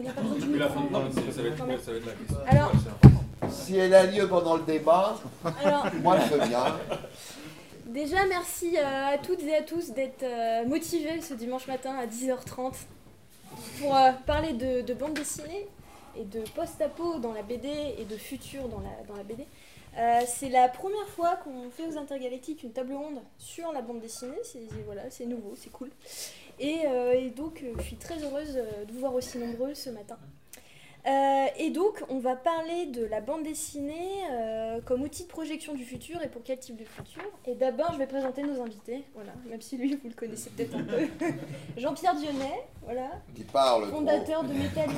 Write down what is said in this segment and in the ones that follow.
On n'a pas besoin du micro. Alors-. Si elle a lieu pendant le débat, Alors, moi je veux bien. déjà, merci euh, à toutes et à tous d'être euh, motivés ce dimanche matin à 10h30 pour euh, parler de, de bande dessinée et de post-apo dans la BD et de futur dans la, dans la BD. Euh, c'est la première fois qu'on fait aux Intergalactiques une table ronde sur la bande dessinée. C'est voilà, c'est nouveau, c'est cool. Et, euh, et donc, euh, je suis très heureuse euh, de vous voir aussi nombreux ce matin. Euh, et donc, on va parler de la bande dessinée euh, comme outil de projection du futur et pour quel type de futur. Et d'abord, je vais présenter nos invités, voilà, même si lui, vous le connaissez peut-être un peu. Jean-Pierre Dionnet, voilà, Qui parle fondateur de Métal,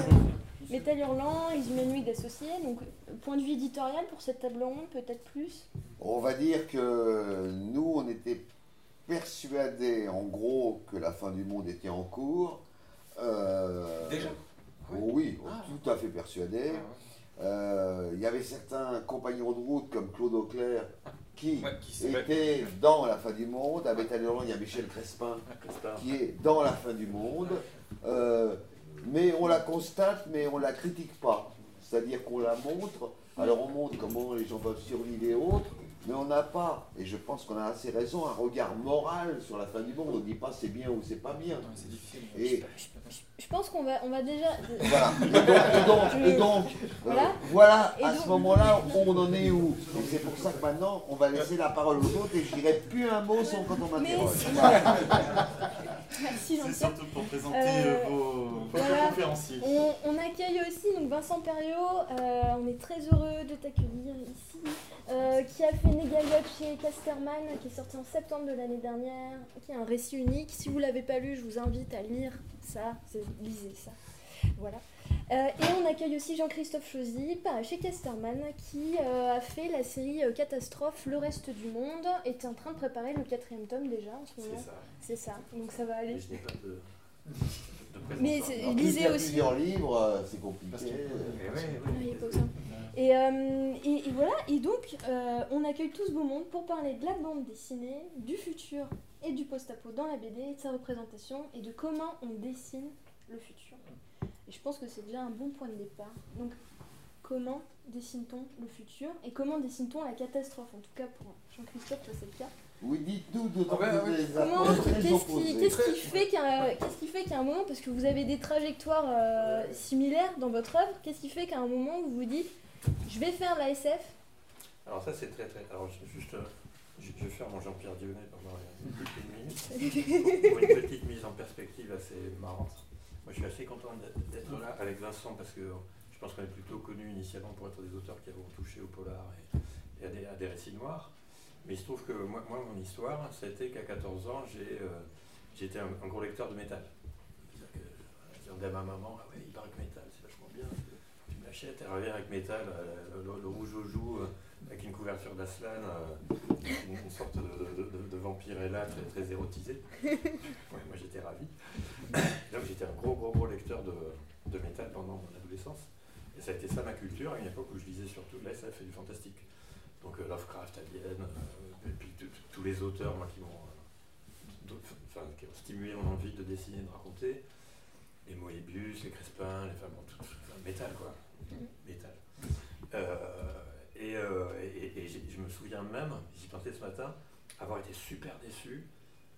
Métal Hurlant, humanoïdes associés. Donc, point de vue éditorial pour cette table ronde, peut-être plus? On va dire que nous, on était persuadés, en gros, que la fin du monde était en cours. Euh, Déjà oui, Ah. tout à fait persuadés. Euh, Il y avait certains compagnons de route comme Claude Auclair qui Ouais, qui s'est- étaient dans la fin du monde. À Métal Hurlant, il y a Michel Crespin qui est dans la fin du monde. Euh, mais on la constate, mais on la critique pas. C'est-à-dire qu'on la montre. Alors on montre comment les gens peuvent survivre et autres, mais on n'a pas, et je pense qu'on a assez raison, un regard moral sur la fin du monde. On ne dit pas c'est bien ou c'est pas bien. Difficile. Et Je pense qu'on va, on va déjà. voilà. Et donc, et donc, et donc, euh, Voilà. Et à donc- ce moment-là, on en est où Et c'est pour ça que maintenant, on va laisser la parole aux autres et je dirai plus un mot sans quand on Mais m'interroge. Merci C'est Jean-Pierre. surtout pour présenter Euh, euh, vos, voilà. conférenciers. On, on accueille aussi donc Vincent Perriot, euh, on est très heureux de t'accueillir ici, euh, qui a fait Négayotte chez Casterman, qui est sorti en septembre de l'année dernière, qui est un récit unique. Si vous l'avez pas lu, je vous invite à lire ça, c'est- lisez ça. Voilà. Euh, et on accueille aussi Jean-Christophe Chauzy, pareil chez Casterman, qui euh, a fait la série euh, Catastrophe, Le reste du monde, est en train de préparer le quatrième tome déjà en ce C'est moment. ça. C'est ça, donc ça va aller. Mais je n'ai pas de, de Mais En plus, lisez aussi. plusieurs livres, c'est compliqué. Et, euh, et, et voilà, et donc euh, on accueille tout ce beau monde pour parler de la bande dessinée, du futur et du post-apo dans la BD, et de sa représentation et de comment on dessine le futur. Et je pense que c'est déjà un bon point de départ. Donc comment dessine-t-on le futur et comment dessine-t-on la catastrophe? En tout cas pour Jean-Christophe, ça c'est le cas. Oui, dites-nous d'autant Ah Qu'est-ce qui, fait qu'à qu'est-ce qui fait qu'à un moment, parce que vous avez des trajectoires euh, similaires dans votre œuvre, qu'est-ce qui fait qu'à un moment vous vous dites je vais faire la SF Alors ça c'est très très... Alors je- juste, je, je vais faire mon Jean-Pierre Dionnet pendant une petite minute. Pour une petite mise en perspective assez marrante. Moi je suis assez content d'être- là avec Vincent parce que je pense qu'on est plutôt connus initialement pour être des auteurs qui avons touché au polar et, à, des, à des récits noirs. Mais il se trouve que moi, mon histoire, c'était qu'à 14 ans, j'ai, euh, j'étais un, un gros lecteur de métal. C'est-à-dire que euh, à ma maman, ah ouais, il paraît que métal, c'est vachement bien, tu me l'achètes, elle revient avec métal, euh, le, rouge au joue, euh, avec une couverture d'Aslan, euh, une, une sorte de, de, de, de vampirella très, très érotisé. Ouais, moi j'étais ravi. Donc j'étais un gros, gros, gros lecteur de, métal pendant mon adolescence. Et ça a été ça ma culture, à une époque où je lisais surtout de la SF et du fantastique. Donc euh, Lovecraft, Alien, euh, et puis tous les auteurs moi, qui m'ont d'autres- enfin, qui ont stimulé mon envie de dessiner, de raconter. Les Moebius, les Crespin, les femmes, bon, tout, enfin, métal quoi. Métal. Euh, et euh, je me souviens même, j'y pensais ce matin, avoir été super déçu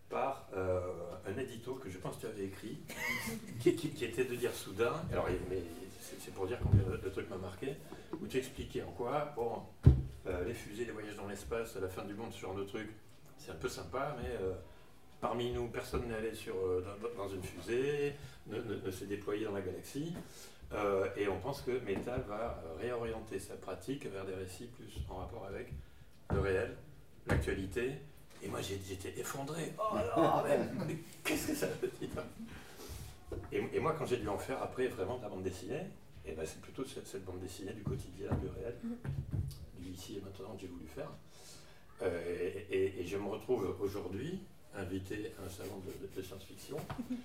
par euh, un édito que je pense que tu avais écrit, qui, était de dire soudain, alors c'est pour dire combien le, truc m'a marqué, où tu expliquais en quoi, bon, euh, les fusées, les voyages dans l'espace, la fin du monde, ce genre de truc, c'est un peu sympa, mais parmi nous, personne n'est allé sur, dans, une fusée, ne, ne- ne s'est déployé dans la galaxie, euh, et on pense que Metal va euh, réorienter sa pratique vers des récits plus en rapport avec le réel, l'actualité, et moi j'ai- j'étais effondré. Oh là, mais, mais qu'est-ce que ça veut dire? Et, et moi, quand j'ai dû en faire après vraiment de la bande dessinée, et ben, c'est plutôt cette, cette bande dessinée du quotidien, du réel, du ici et maintenant que j'ai voulu faire. Euh, et, et- et je me retrouve aujourd'hui invité à un salon de science-fiction,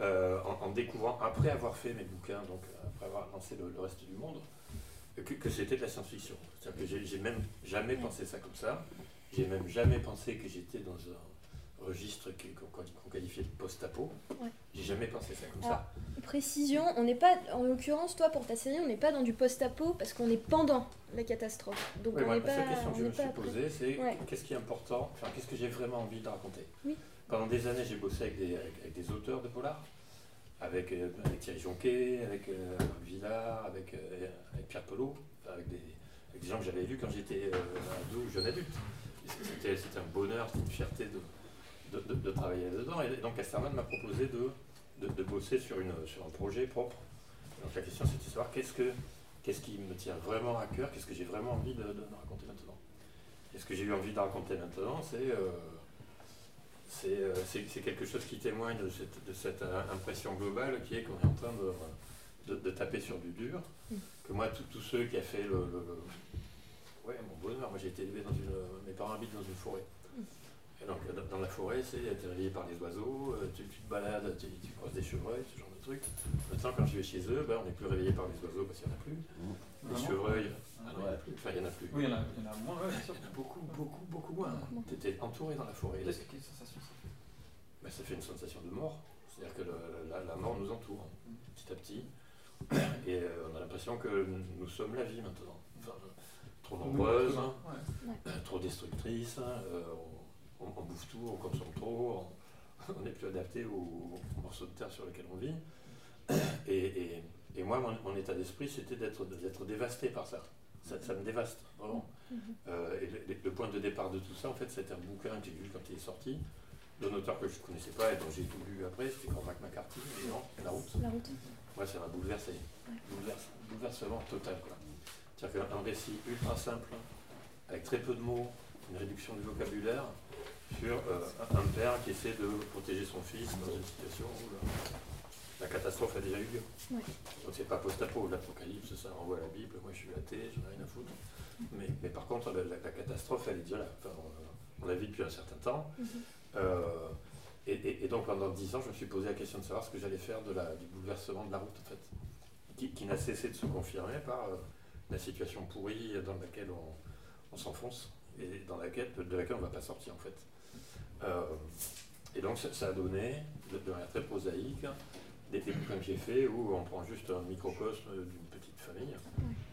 euh, en, en découvrant, après avoir fait mes bouquins, donc après avoir lancé le, le reste du monde, que, que c'était de la science-fiction. C'est-à-dire que j'ai- même jamais pensé ça comme ça. J'ai même jamais pensé que j'étais dans un registre qu'on qualifiait de post-apo. Ouais. J'ai jamais pensé ça comme Alors, ça. Précision, on n'est pas, en l'occurrence, toi pour ta série, on n'est pas dans du post-apo parce qu'on est pendant la catastrophe. Donc Oui, on pas. question que je me suis posée, c'est Ouais. qu'est-ce qui est important, enfin, qu'est-ce que j'ai vraiment envie de raconter? Oui. Pendant des années, j'ai bossé avec des, avec, des auteurs de polar, avec, euh, avec Thierry Jonquet, avec euh, Villard, avec, euh, avec Pierre Pelot, avec des, des gens que j'avais lus quand j'étais euh, ado ou jeune adulte. C'était un bonheur, c'était une fierté de, de, de- travailler là-dedans. Et donc Casterman m'a proposé de, bosser sur, une, sur un projet propre. Donc la question c'était de savoir qu'est-ce, que, qu'est-ce qui me tient vraiment à cœur, qu'est-ce que j'ai vraiment envie de, de- raconter maintenant. Et ce que j'ai eu envie de raconter maintenant, c'est, c'est, euh, c'est, quelque chose qui témoigne de cette, de cette euh, impression globale qui est qu'on est en train de, de, de taper sur du dur. Mm. Que moi, tous ceux qui ont fait le, le- le- ouais, mon bonheur, moi j'ai été élevé dans une. Mes parents habitent dans une forêt. Et donc dans- la forêt, c'est être réveillé par les oiseaux, euh, tu, tu te balades, tu, tu croises des chevreuils, ce genre de Maintenant, quand je vais chez eux, ben, on n'est plus réveillé par les oiseaux parce qu'il n'y en a plus. Les Vraiment chevreuils, Ah il y en a plus. Enfin, il n'y en a plus. Oui, il y en a, il y en a moins, ouais, bien sûr. Il y a beaucoup, beaucoup, beaucoup moins. Moins. Tu étais entouré dans la forêt. Qu'est-ce quelle sensation ça fait? Ben, ça fait une sensation de mort. C'est-à-dire que le- la, la mort nous entoure Mm. petit à petit. Et euh, on a l'impression que nous sommes la vie maintenant. Enfin, euh, trop nombreuses, Ouais. trop destructrices, euh, on, on- on bouffe tout, on consomme trop, on- on n'est plus adapté aux, aux morceaux de terre sur lesquels on vit. Et, et- et moi, mon, mon état d'esprit, c'était d'être dévasté par ça. Ça, ça me dévaste, vraiment. Mhm. Euh, et le, le point de départ de tout ça, en fait, c'était un bouquin que j'ai lu quand il est sorti, d'un auteur que je ne connaissais pas et dont j'ai tout lu après, c'était Cormac McCarthy, et non, La route. La route. Moi, ça m'a bouleversé. Bouleverse- bouleversement total, quoi. C'est-à-dire qu'un récit ultra simple, avec très peu de mots, une réduction du vocabulaire, sur euh, un père qui essaie de protéger son fils dans une situation où la, la catastrophe a déjà eu lieu. Ouais. Donc c'est pas post-apo, l'apocalypse, ça renvoie à la Bible, moi je suis athée, j'en ai rien à foutre. Mais, mais par contre, la, catastrophe, elle est déjà là. Enfin, on, on la vit depuis un certain temps. Mhm. Euh, et, et- et donc pendant dix ans, je me suis posé la question de savoir ce que j'allais faire de la, du bouleversement de la route, en fait, qui, qui n'a cessé de se confirmer par euh, la situation pourrie dans laquelle on, on s'enfonce et dans laquelle, de laquelle on ne va pas sortir, en fait. Euh, et donc ça, ça a donné, de, manière très prosaïque, des, des bouquins que j'ai faits où on prend juste un microcosme d'une petite famille,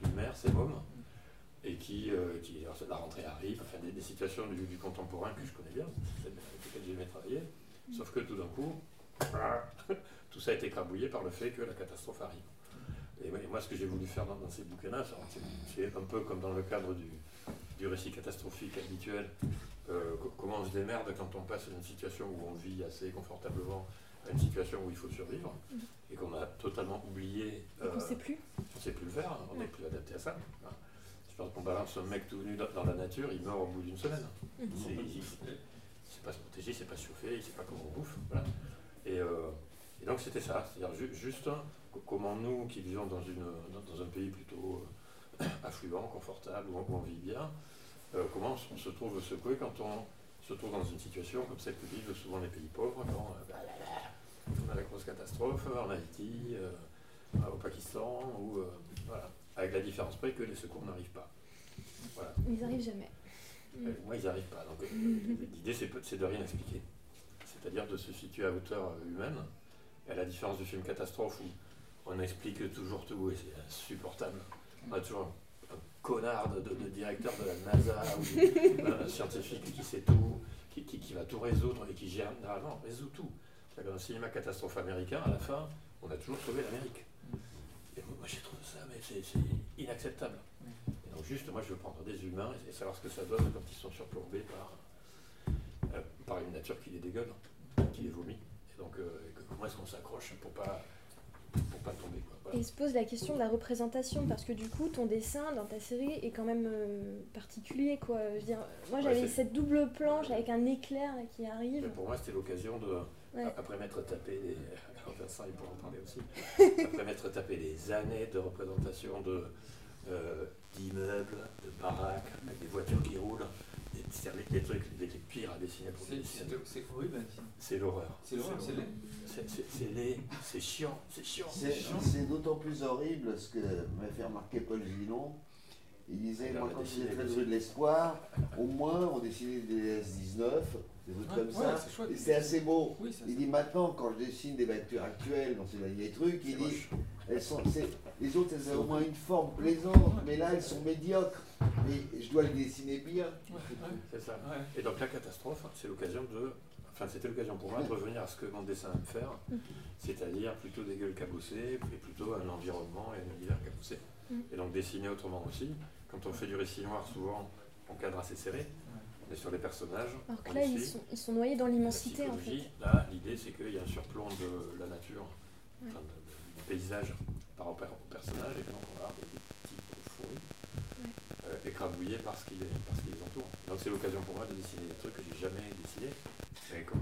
une mère, ses mômes, et qui, euh, qui alors, la rentrée arrive, enfin des, des situations du, du contemporain que je connais bien, avec lesquelles j'aimais travailler, sauf que tout d'un coup, tout ça a été écrabouillé par le fait que la catastrophe arrive. Et moi- et moi, ce que j'ai voulu faire dans, dans ces bouquins-là, c'est- c'est un peu comme dans le cadre du, du récit catastrophique habituel, euh, co- comment on se démerde quand on passe d'une situation où on vit assez confortablement à une situation où il faut survivre, et qu'on a totalement oublié Donc on euh, sait plus. on ne sait plus le faire, on n'est plus adapté à ça. hein. Je pense qu'on balance un mec tout nu dans, la nature, il meurt au bout d'une semaine. C'est- Il ne sait pas se protéger, il ne sait pas se chauffer, il ne sait pas comment on bouffe. voilà. Et, euh, et donc c'était ça, c'est-à-dire ju- juste hein, co- comment nous qui vivons dans, une, dans, un pays plutôt euh, affluent, confortable, où on, où on vit bien, euh, comment on se trouve secoué quand on se trouve dans une situation comme celle que vivent souvent les pays pauvres, quand euh, on a la grosse catastrophe en Haïti, euh, au Pakistan, ou voilà, avec la différence près que les secours n'arrivent pas. Voilà. Ils arrivent jamais. Moi, ils n'y arrivent pas. Donc, l'idée, c'est, de rien expliquer. C'est-à-dire de se situer à hauteur humaine. Et à la différence du film Catastrophe, où on explique toujours tout et c'est insupportable. On a toujours connard de, directeur de la NASA un scientifique qui sait tout, qui, va tout résoudre et qui généralement résout tout. Dans le cinéma catastrophe américain, à la fin, on a toujours sauvé l'Amérique. Et moi, j'ai trouvé ça, mais c'est, inacceptable. Et donc juste, moi, je veux prendre des humains et, savoir ce que ça donne quand ils sont surplombés par, euh, par une nature qui les dégueule, qui les vomit. Et donc, euh, comment est-ce qu'on s'accroche pour pas, pour pas tomber quoi. Voilà. Et il se pose la question de la représentation, parce que du coup, ton dessin dans ta série est quand même euh, particulier, quoi. Je veux dire, moi j'avais cette double planche avec un éclair là, qui arrive. Mais pour moi, c'était l'occasion de, Ouais. après m'être tapé des, Vincent, il pourra en parler aussi, après m'être tapé des années de représentation de, euh, d'immeubles, de baraques, avec des voitures qui roulent, des, c'est-à-dire les, les trucs les, les pires à dessiner pour C'est- horrible. C'est l'horreur. C'est l'horreur, c'est laid. C'est- C'est c'est laid, c'est chiant, c'est chiant. C'est d'autant plus horrible ce que m'a fait remarquer Paul Gillon. Il disait, Il moi quand très aussi. rue de l'Espoir, au moins on dessinait des S19 des trucs comme ouais, ça. Et c'est assez beau. Il dit maintenant, quand je dessine des voitures actuelles dans ces derniers trucs, il dit elles sont, les autres elles ont au moins une forme plaisante, mais là elles sont médiocres. Et je dois les dessiner bien. Ouais, ouais, C'est ça. ouais. Et donc la catastrophe, c'est l'occasion de. Enfin, c'était l'occasion pour moi de revenir à ce que mon dessin aime faire, c'est-à-dire plutôt des gueules cabossées, et plutôt un environnement et un univers cabossé. Mm. Et donc dessiner autrement aussi. Quand on fait du récit noir, souvent, on cadre assez serré. On est sur les personnages. Alors que là, ils sont, ils sont noyés dans l'immensité en fait. Là, l'idée, c'est qu'il y a un surplomb de la nature, Ouais. enfin, du paysage par rapport au personnage, et donc on va avoir des petits euh, écrabouillés par ce qui les, par ce qui les entoure. Donc c'est l'occasion pour moi de dessiner des trucs que j'ai jamais dessinés, mais comme.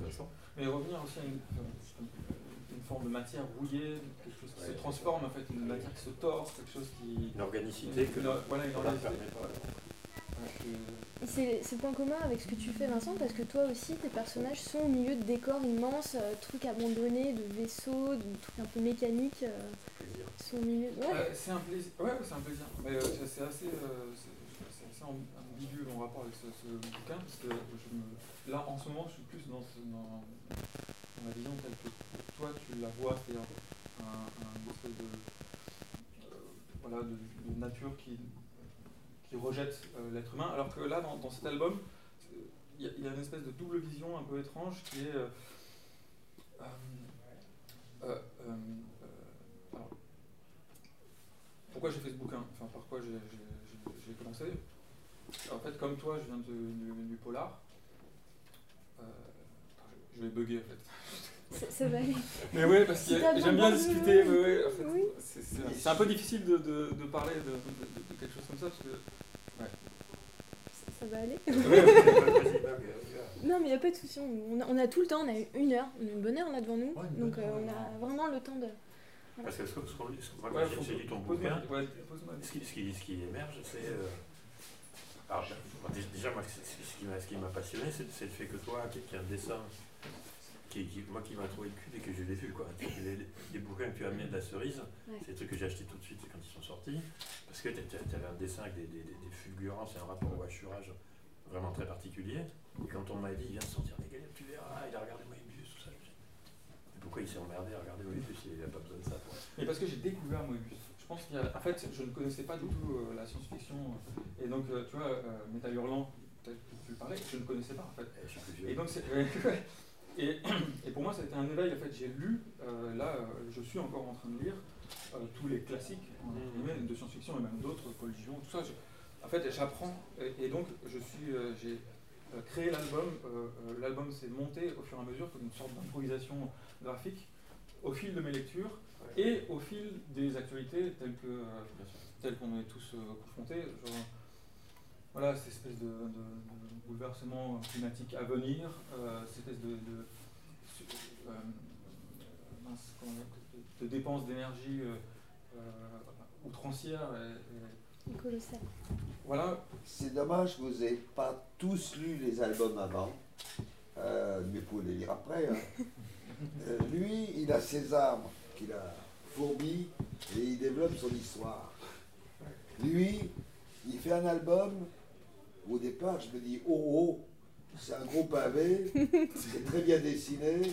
Mais revenir aussi à une, euh, une forme de matière rouillée, quelque chose qui Ouais. se transforme, en fait, une matière qui se tord, quelque chose qui. Une organicité que Une- voilà, l'art permet pas. Et C'est c'est le point commun avec ce que tu fais Vincent parce que toi aussi tes personnages sont au milieu de décors immenses, euh, trucs abandonnés, de vaisseaux, de trucs un peu mécaniques, euh, Euh, c'est un plaisir. Ouais, c'est un plaisir. Mais euh, c'est assez, euh, assez amb- ambigu mon rapport avec ce, bouquin parce que là en ce moment je suis plus dans, dans, la vision telle que toi tu la vois, c'est-à-dire un, un espèce de, euh, voilà, de, nature qui, qui rejette l'être humain. Alors que là dans, dans cet album, il y a une espèce de double vision un peu étrange qui est euh, euh, euh, euh, euh, alors, pourquoi j'ai fait ce bouquin Enfin, par quoi j'ai- commencé En fait, comme toi, je viens de- du, du polar. Euh, je vais bugger en fait. Ça, va aller. Mais ouais, parce que j'aime bien discuter. mais ouais, en fait, Oui. c'est- un peu difficile de, de- de parler de, de- de quelque chose comme ça parce que. Ça, ça va aller. Non mais il a pas de souci, on a, on a tout le temps, on a une heure, on a une bonne heure là devant nous, Ouais, donc euh, on a vraiment le temps de... Parce que ce qu'on- ce qu'on- ce qu'on- moi, Ouais, quand faut- j'ai lu ton bouquin, ouais, pose-moi des ce qui, ce qui- ce qui émerge, c'est. euh, alors, moi, déjà, moi, ce qui m'a ce qui m'a passionné, c'est le fait que toi, qui, a un dessin, qui, qui- moi qui m'a trouvé le cul dès que je l'ai vu, quoi. Les, bouquins que tu as amenés de la cerise, Ouais. c'est des trucs que j'ai achetés tout de suite quand ils sont sortis, parce que tu avais un dessin avec des, des, des- des fulgurances et un rapport au hachurage vraiment très particulier. Et quand on m'a dit, il vient de sortir des galettes, tu verras, il a regardé Moebius, tout ça, je me suis dit, mais pourquoi il s'est emmerdé à regarder Moebius, il n'a pas besoin de ça, quoi. Mais parce que j'ai découvert Moebius. Je pense qu'il y a... En fait, je ne connaissais pas du tout euh, la science-fiction. Et donc, euh, tu vois, euh, Métal Hurlant, peut-être que tu parlais, je ne connaissais pas en fait. Eh, je suis plus vieux. Et donc, c'est- et, et pour moi, ça a été un éveil. En fait, j'ai lu, euh, là, euh, je suis encore en train de lire euh, tous les classiques guillemets, de science-fiction et même d'autres, Paul Gion, tout ça. Je- en fait, j'apprends. Et, et donc, je suis, euh, j'ai euh, créé l'album. euh, euh, l'album s'est monté au fur et à mesure comme une sorte d'improvisation graphique au fil de mes lectures et au fil des actualités telles que telles qu'on est tous confrontés. Genre, voilà, cette espèce de, de- de bouleversement climatique à venir, euh, cette espèce de, de, euh, dépenses d'énergie euh, outrancières. et- et- Colossal. voilà, C'est dommage que vous n'ayez pas tous lu les albums avant, euh, mais vous pouvez les lire après. hein. Euh, lui, il a ses armes qu'il a fourbies et il développe son histoire. Lui, il fait un album où au départ je me dis oh oh, c'est un gros pavé, c'est très bien dessiné,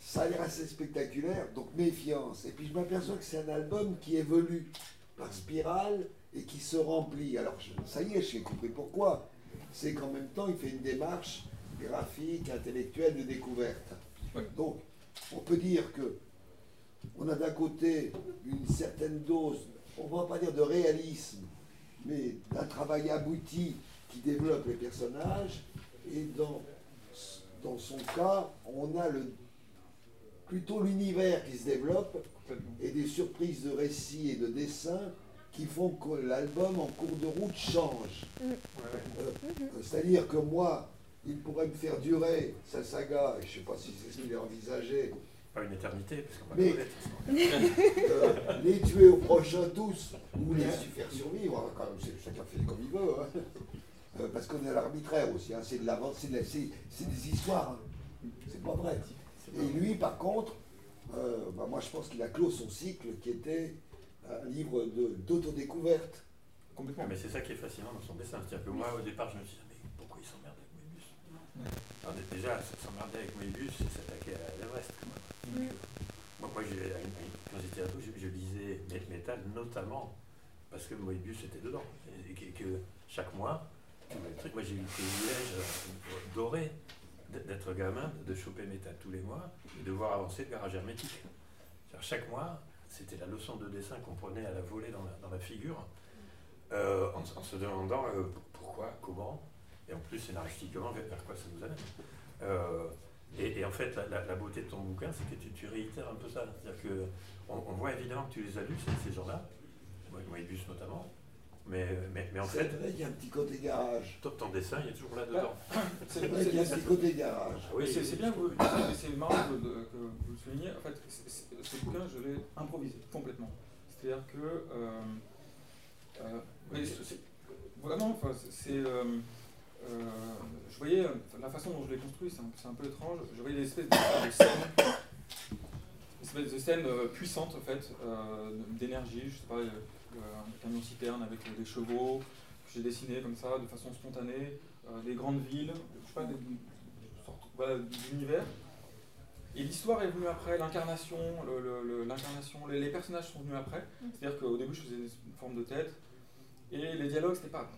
ça a l'air assez spectaculaire, donc méfiance. Et puis je m'aperçois que c'est un album qui évolue par spirale et qui se remplit. Alors je- ça y est, j'ai compris pourquoi. C'est qu'en même temps, il fait une démarche graphique, intellectuelle de découverte. Donc, on peut dire que on a d'un côté une certaine dose, on va pas dire de réalisme, mais d'un travail abouti qui développe les personnages. Et dans, dans son cas, on a le, plutôt l'univers qui se développe et des surprises de récits et de dessins qui font que l'album en cours de route change. Ouais, ouais. Euh, euh, C'est-à-dire que moi, il pourrait me faire durer sa saga, et je ne sais pas si c'est ce qu'il a envisagé, Pas une éternité, parce qu'on va Mais- connaître. euh, les tuer au prochain tous, ou les faire survivre, hein, quand même, chacun fait comme il veut. hein. Euh, parce qu'on est à l'arbitraire aussi, hein, c'est de l'avance, c'est de la- c'est- c'est des histoires, hein. c'est pas vrai. Et lui, par contre, euh, bah, moi je pense qu'il a clos son cycle qui était un livre d'autodécouverte. Complètement. Mais c'est ça qui est fascinant dans son dessin. C'est-à-dire que moi, au départ, je me suis dit, mais pourquoi il s'emmerde avec Moebius? Alors, dé- déjà, s'emmerder avec Moebius, c'est s'attaquer à l'Everest. Moi, quand j'étais ado, je, je lisais Met- Metal notamment parce que Moebius était dedans. Et, et que, que chaque mois. Moi, j'ai eu le privilège euh, doré d'être gamin, de choper Metal tous les mois et de voir avancer le garage hermétique. C'est-à-dire, Chaque mois, c'était la leçon de dessin qu'on prenait à la volée dans la, dans la figure, euh, en, en se demandant euh, pourquoi, comment, et en plus scénaristiquement vers, quoi ça nous amène. Euh, et, et en fait, la, la- la beauté de ton bouquin, c'est que tu, tu réitères un peu ça. C'est-à-dire que on, voit évidemment que tu les as lus, ces, ces gens-là, mais, mais, mais en C'est fait, vrai qu'il y a un petit côté garage. ton, ton dessin, il est toujours là-dedans. C'est C'est vrai qu'il y a un c'est- petit côté garage. Ah oui, c'est- c'est bien, que vous- c'est c'est marrant que, de- que vous le souligniez. En fait, c'est- c'est- ce bouquin, je l'ai improvisé complètement. C'est-à-dire que. euh, euh, oui, c'est- c'est- vraiment, enfin, c'est- c'est. euh, euh, je voyais la façon dont je l'ai construit, c'est un, c'est un peu étrange. Je voyais des espèces de, de scènes, des espèces de scènes puissantes en fait, euh, d'énergie. Je sais pas, un camion citerne avec euh, des chevaux que j'ai dessiné comme ça, de façon spontanée, euh, des grandes villes, je sais pas, des, voilà, d'univers. Et l'histoire est venue après, l'incarnation, le- le- le- l'incarnation, les, les personnages sont venus après. Mm. C'est-à-dire qu'au début, je faisais une forme de tête, et les dialogues, c'était pas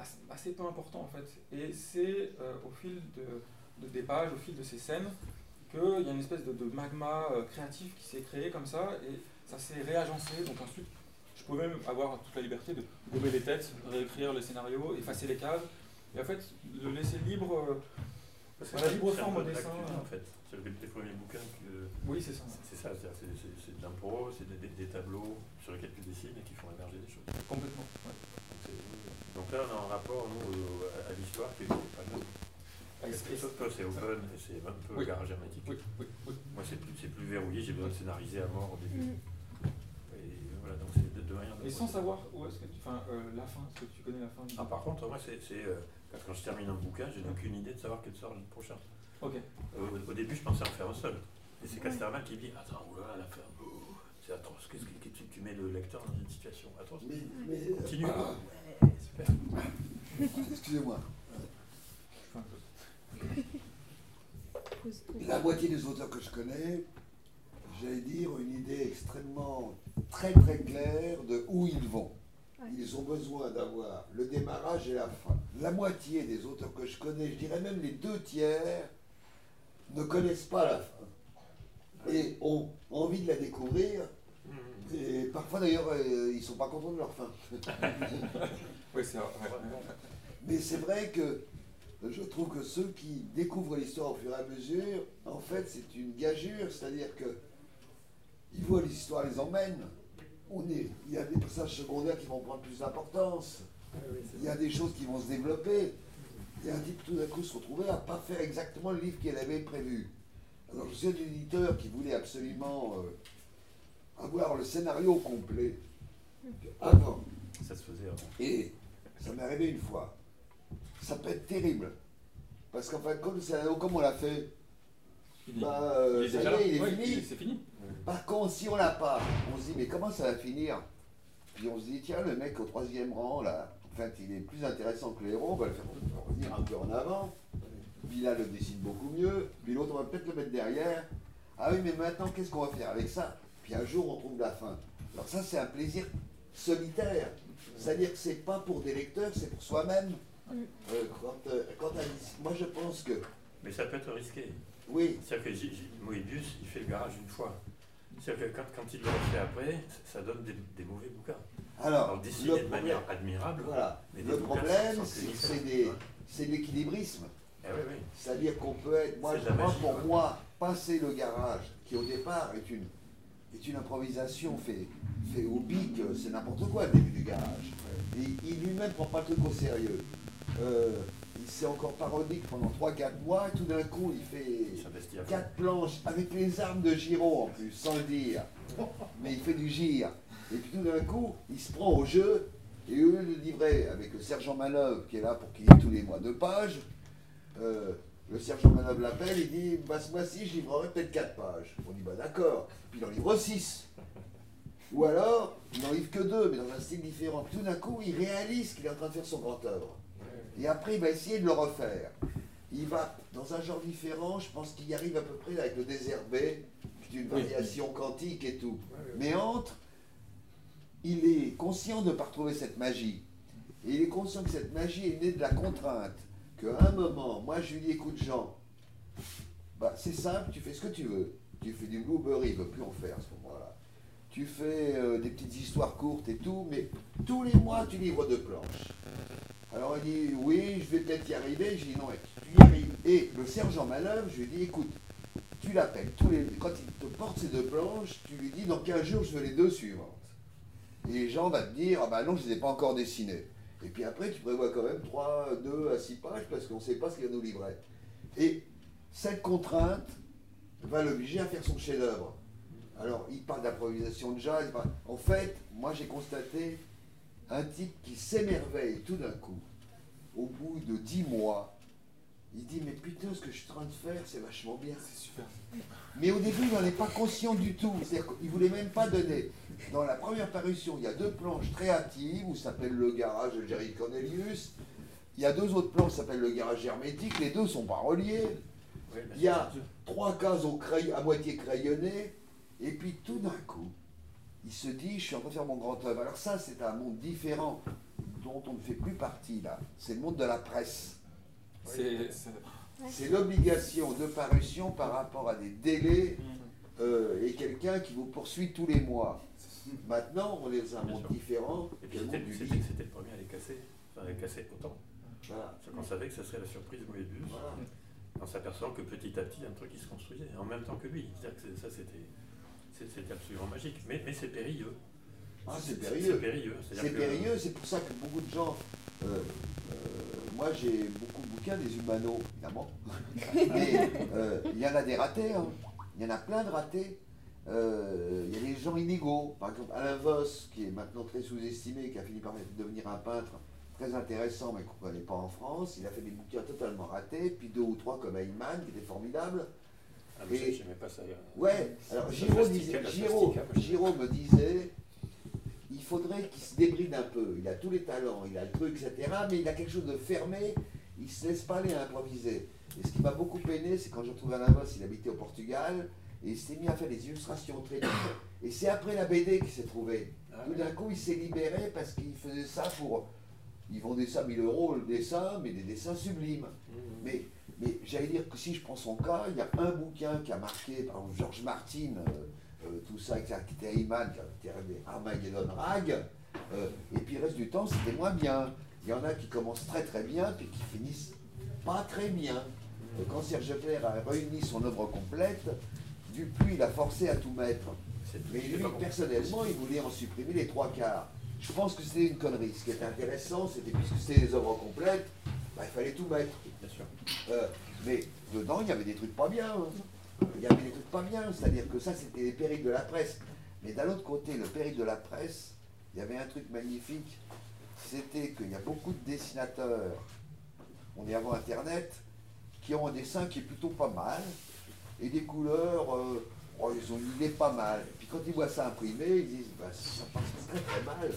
assez, assez peu important en fait. Et c'est euh, au fil de, de- des pages, au fil de ces scènes, qu'il y a une espèce de, de magma euh, créatif qui s'est créé comme ça, et ça s'est réagencé. Donc ensuite, je pouvais même avoir toute la liberté de gommer les têtes, réécrire les scénarios, effacer les cases, et en fait, le laisser libre. euh, C'est un- libre c'est un forme peu au de dessin. l'actu, en fait. C'est le des premiers bouquins que. oui, c'est ça, C'est ça, c'est-à-dire c'est- c'est c'est de l'impro, c'est des, des- des tableaux sur lesquels tu dessines et qui font émerger des choses. complètement. ouais. Donc, là, on a un rapport, nous, au- à, à l'histoire qui est pas. Et c'est- Toi, c'est open et c'est un peu Oui. garage hermétique. Oui, oui, oui. Moi, c'est plus, c'est plus verrouillé, j'ai besoin de scénariser à mort au début. Mm. Et voilà, donc c'est de, de rien. Mais sans savoir où est-ce que tu. Enfin, euh, la fin, est-ce que tu connais la fin du Ah, par contre, moi, c'est. c'est, euh, quand, je termine un bouquin, j'ai aucune idée de savoir quel sort le prochain. Ok. Euh, Au, au début, je pensais en faire un seul. Et c'est Casterman qui dit Attends, oula, la fin, oh, c'est atroce. Qu'est-ce que, tu, tu mets le lecteur dans une situation atroce Mais, mais, Continue. ah, Ouais, super. excusez-moi, la moitié des auteurs que je connais, j'allais dire une idée extrêmement très très claire de où ils vont. Ils ont besoin d'avoir le démarrage et la fin. La moitié des auteurs que je connais, je dirais même les deux tiers, ne connaissent pas la fin et ont envie de la découvrir. Mmh. Et parfois d'ailleurs, euh, ils sont pas contents de leur fin. Oui, c'est vrai. Mais c'est vrai que je trouve que ceux qui découvrent l'histoire au fur et à mesure, en fait, c'est une gageure, c'est-à-dire que ils voient l'histoire les emmène. On est, il y a des passages secondaires qui vont prendre plus d'importance. Il y a des choses qui vont se développer. Et un type tout d'un coup se retrouver à pas faire exactement le livre qu'il avait prévu. Alors je suis un éditeur qui voulait absolument euh, avoir le scénario complet avant. Ça se faisait avant. Et ça m'est arrivé une fois. Ça peut être terrible. Parce qu'en fin de compte, le scénario, comme on l'a fait. Bah, euh, Il est ça déjà y là. est, il est Ouais, fini. C'est fini. Par contre, si on l'a pas, on se dit, mais comment ça va finir? Puis on se dit, tiens, le mec au troisième rang, là, en fait, il est plus intéressant que le héros, on va le faire revenir un peu en avant. Puis là, le dessine beaucoup mieux. Puis l'autre, on va peut-être le mettre derrière. Ah oui, mais maintenant, qu'est-ce qu'on va faire avec ça? Puis un jour, on trouve la fin. Alors ça, c'est un plaisir solitaire. C'est-à-dire que c'est pas pour des lecteurs, c'est pour soi-même. Mm. Euh, quand, euh, quand un- moi, je pense que, Mais ça peut être risqué. Oui, C'est-à-dire que Moebius, il fait le garage une fois. C'est-à-dire que quand, quand il le refait après, ça donne des, des mauvais bouquins. alors, Alors dessiné de problème, manière admirable, voilà, mais le problème, c'est l'équilibrisme. Eh oui, oui. C'est-à-dire qu'on peut être, moi, je pour moi, passer le garage, qui au départ est une, est une improvisation fait, fait au bic, euh, c'est n'importe quoi le début du garage. Et il lui-même prend pas le truc au sérieux. Euh, il s'est encore parodique pendant 3-4 mois, et tout d'un coup, il fait Il s'investit à fond. quatre planches avec les armes de Giro en plus, sans le dire. Mais il fait du gire. Et puis tout d'un coup, il se prend au jeu, et au lieu de livrer avec le sergent Manœuvre qui est là pour qu'il livre tous les mois deux pages, euh, le sergent Manœuvre l'appelle, il dit bah, Ce mois-ci, je livrerai peut-être 4 pages. On dit Bah d'accord. Puis il en livre 6. Ou alors, il n'en livre que deux, mais dans un style différent. Tout d'un coup, il réalise qu'il est en train de faire son grand œuvre. Et après, il va essayer de le refaire. il va dans un genre différent. Je pense qu'il y arrive à peu près avec le désherbé, qui est une variation quantique et tout. Mais entre, il est conscient de ne pas retrouver cette magie. Et il est conscient que cette magie est née de la contrainte. Qu'à un moment, moi je lui dis écoute Jean, bah, c'est simple, tu fais ce que tu veux. Tu fais du blueberry, il ne veut plus en faire à ce moment-là. Tu fais euh, des petites histoires courtes et tout, mais tous les mois tu livres deux planches. Alors il dit oui, je vais peut-être y arriver. Je dis non, tu y arrives. Et le sergent Malheur, je lui dis écoute, tu l'appelles tous les quand il te porte ces deux planches, tu lui dis dans 15 jours je veux les deux suivantes. Et Jean va te dire ah bah non, je ne les ai pas encore dessinées. Et puis après, tu prévois quand même 3, 2 à 6 pages parce qu'on ne sait pas ce qu'il va nous livrer. Et cette contrainte va l'obliger à faire son chef-d'œuvre. Alors, il parle d'improvisation de jazz. En fait, moi j'ai constaté un type qui s'émerveille tout d'un coup, au bout de 10 mois. Il dit Mais putain, ce que je suis en train de faire, c'est vachement bien. C'est super. Mais au début, il n'en est pas conscient du tout. C'est-à-dire qu'il ne voulait même pas donner. Dans la première parution, il y a deux planches très hâtives, où s'appelle Le Garage de Jerry Cornelius. Il y a deux autres planches qui s'appellent Le Garage Hermétique. Les deux ne sont pas reliés. Mais Il y a trois cases au cray- à moitié crayonnées. Et puis tout d'un coup, il se dit Je suis en train de faire mon grand œuvre. Alors, ça, c'est un monde différent dont on ne fait plus partie, là. C'est le monde de la presse. C'est. l'obligation de parution par rapport à des délais euh, et quelqu'un qui vous poursuit tous les mois. Maintenant, on est dans un Bien monde sûr. différent, Et puis c'était le premier à les casser, enfin à les casser autant. Voilà. Parce qu'on savait que ça serait la surprise Moebius, Voilà. en s'apercevant que petit à petit, un truc qui se construisait, en même temps que lui. C'est-à-dire que ça, c'était c'est- absolument magique. Mais, mais c'est périlleux. Ah, c'est C'est périlleux. C'est périlleux, c'est pour ça que beaucoup de gens. euh, euh, moi, j'ai beaucoup de bouquins des humanos, évidemment. Mais euh, il y en a des ratés, hein. il y en a plein de ratés. Euh, Il y a des gens inégaux. Par exemple, Alain Voss, qui est maintenant très sous-estimé, qui a fini par devenir un peintre très intéressant, mais qu'on ne connaît pas en France. Il a fait des bouquins totalement ratés, puis deux ou trois comme Ayman, qui était formidable. Ah, mais Et- j'aimais pas ça. Ouais, alors Giraud, disait, je- Giraud me disait il faudrait qu'il se débride un peu. Il a tous les talents, il a le truc, etc. Mais il a quelque chose de fermé, il ne se laisse pas aller à improviser. Et ce qui m'a beaucoup peiné, c'est quand j'ai retrouvé Alain Voss, il habitait au Portugal, et il s'est mis à faire des illustrations très dures. Et c'est après la BD qu'il s'est trouvé. Ah, Tout d'un coup, il s'est libéré parce qu'il faisait ça pour. Ils vendaient ça 1000 euros le dessin, mais des dessins sublimes. Mmh. Mais, mais j'allais dire que si je prends son cas, il y a un bouquin qui a marqué, par exemple Georges Martin, euh, euh, tout ça, qui était Ayman, qui était Armageddon Rag, euh, et puis le reste du temps, c'était moins bien. Il y en a qui commencent très très bien, puis qui finissent pas très bien. Quand Serge Leclerc a réuni son œuvre complète, Dupuis l'a forcé à tout mettre. Mais lui, personnellement, il voulait en supprimer les trois quarts. Je pense que c'était une connerie. Ce qui était intéressant, c'était puisque c'était des œuvres complètes, bah, il fallait tout mettre. Sûr. Euh, mais dedans, il y avait des trucs pas bien. hein. Il y avait des trucs pas bien. C'est-à-dire que ça, c'était les périls de la presse. Mais d'un autre côté, le péril de la presse, il y avait un truc magnifique. C'était qu'il y a beaucoup de dessinateurs, on est avant Internet, qui ont un dessin qui est plutôt pas mal. Et des couleurs, euh, oh, ils ont une idée pas mal. Et puis quand ils voient ça imprimé, ils disent, bah, ça passe très très mal.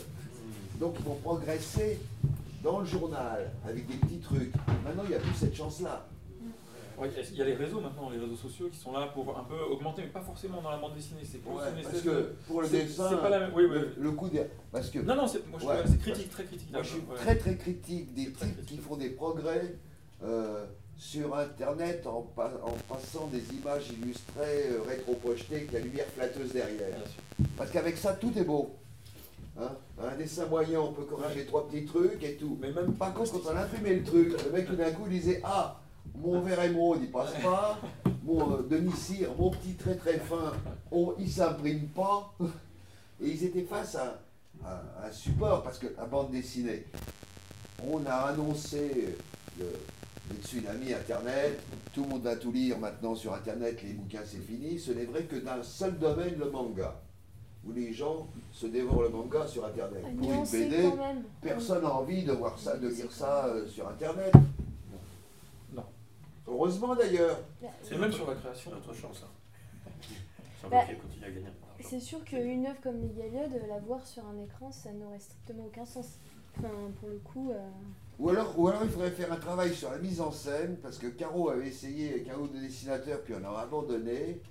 Donc ils vont progresser dans le journal avec des petits trucs. Maintenant, il n'y a plus cette chance-là. Ouais, il y a les réseaux maintenant, les réseaux sociaux qui sont là pour un peu augmenter, mais pas forcément dans la bande dessinée. C'est Ouais, parce que de- pour le dessin, c'est pas la même- oui, oui, le, oui. le coup des... Parce que Non, non, c'est, Ouais. critique, très critique. moi, je suis très très critique des types qui font des progrès euh, sur Internet en, pa- en passant des images illustrées, euh, rétro-projetées, avec la lumière flatteuse derrière. Bien sûr. Parce qu'avec ça, tout est beau. Hein un dessin moyen, on peut corriger trois petits trucs et tout. Mais même Par contre, quand on a imprimé le truc, le mec tout d'un coup il disait Ah, mon verre émeraude il passe pas, mon euh, demi-cire, mon petit très très fin, on, il s'imprime pas. Et ils étaient face à, à un support, parce que la bande dessinée, on a annoncé le, le tsunami Internet, tout le monde a tout lire maintenant sur Internet, les bouquins c'est fini. Ce n'est vrai que d'un seul domaine, le manga, où les gens se dévorent le manga sur Internet. À Pour une BD. Personne n'a envie de voir ça, de lire ça euh, sur Internet. Non. Heureusement d'ailleurs. Et même sur la création. C'est notre chance. Hein. Bah, doute qu'elle continue à gagner. C'est sûr qu'une œuvre comme les Gaillodes, la voir sur un écran, ça n'aurait strictement aucun sens. Enfin, pour le coup. euh, Ou alors, ou alors il faudrait faire un travail sur la mise en scène, parce que Caro avait essayé avec un ou deux dessinateurs, puis on a abandonné.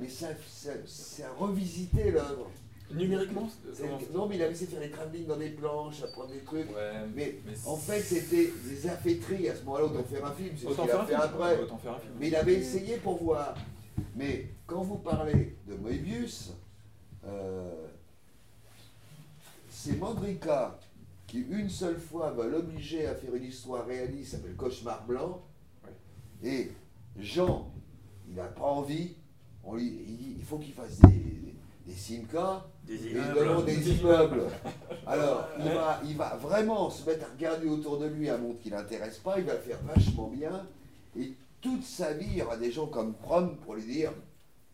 Mais ça, ça, ça a revisité l'œuvre. Numériquement, Non, mais il avait essayé de faire des travelling dans des planches, à prendre des trucs. Ouais, Mais mais en fait, c'était des affaîtries à ce moment-là, autant faire un film, c'est ce qu'il a fait film. après. Autant faire un film. Mais il avait essayé pour voir. Mais quand vous parlez de Moebius, euh, c'est Mandrika qui une seule fois va l'obliger à faire une histoire réaliste, s'appelle Cauchemar Blanc. Et Jean, il n'a pas envie, on lui, il dit il faut qu'il fasse des, des Simca, Des et immeubles. des immeubles. Alors, il va, il va vraiment se mettre à regarder autour de lui un monde qui l'intéresse pas, il va le faire vachement bien. Et toute sa vie, il y aura des gens comme Prom pour lui dire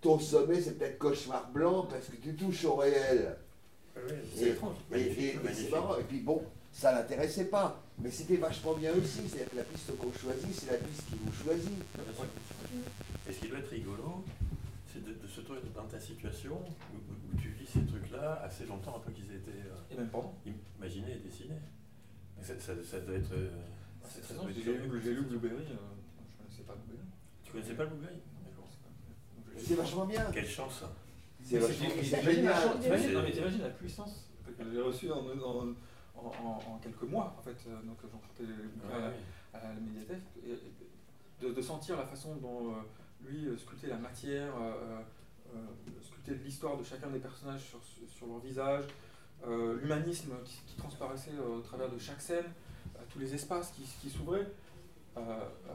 ton sommet, c'est peut-être cauchemar blanc parce que tu touches au réel. Oui, c'est étrange. et- et- Magnifique, et c'est magnifique. marrant. Et puis bon, ça l'intéressait pas. Mais c'était vachement bien aussi. C'est-à-dire que la piste qu'on choisit, c'est la piste qui vous choisit. Bien sûr. Et ce qui doit être rigolo, c'est de, de se trouver dans ta situation où, où- où tu vis ces trucs-là assez longtemps après qu'ils aient été euh, Et même pendant. imaginés et dessinés. Mais Ça, ça- ça doit être. euh, C'est très simple, j'ai lu, Blueberry, euh, je connaissais pas Blueberry. Tu connaissais pas le Blueberry c'est C'est vachement bien. Quelle chance C'est Mais vachement c'est- c'est t'imagines la C'est- puissance que j'ai reçue en, en- en- en- en quelques mois, en fait, euh, donc j'en portais les bouquins à la- Ouais, à la médiathèque, et- et de, de sentir la façon dont euh, lui euh, sculptait la matière, euh, euh, sculptait l'histoire de chacun des personnages sur, sur leur visage, euh, l'humanisme qui, qui transparaissait au travers de chaque scène, euh, tous les espaces qui, qui s'ouvraient. Euh, euh,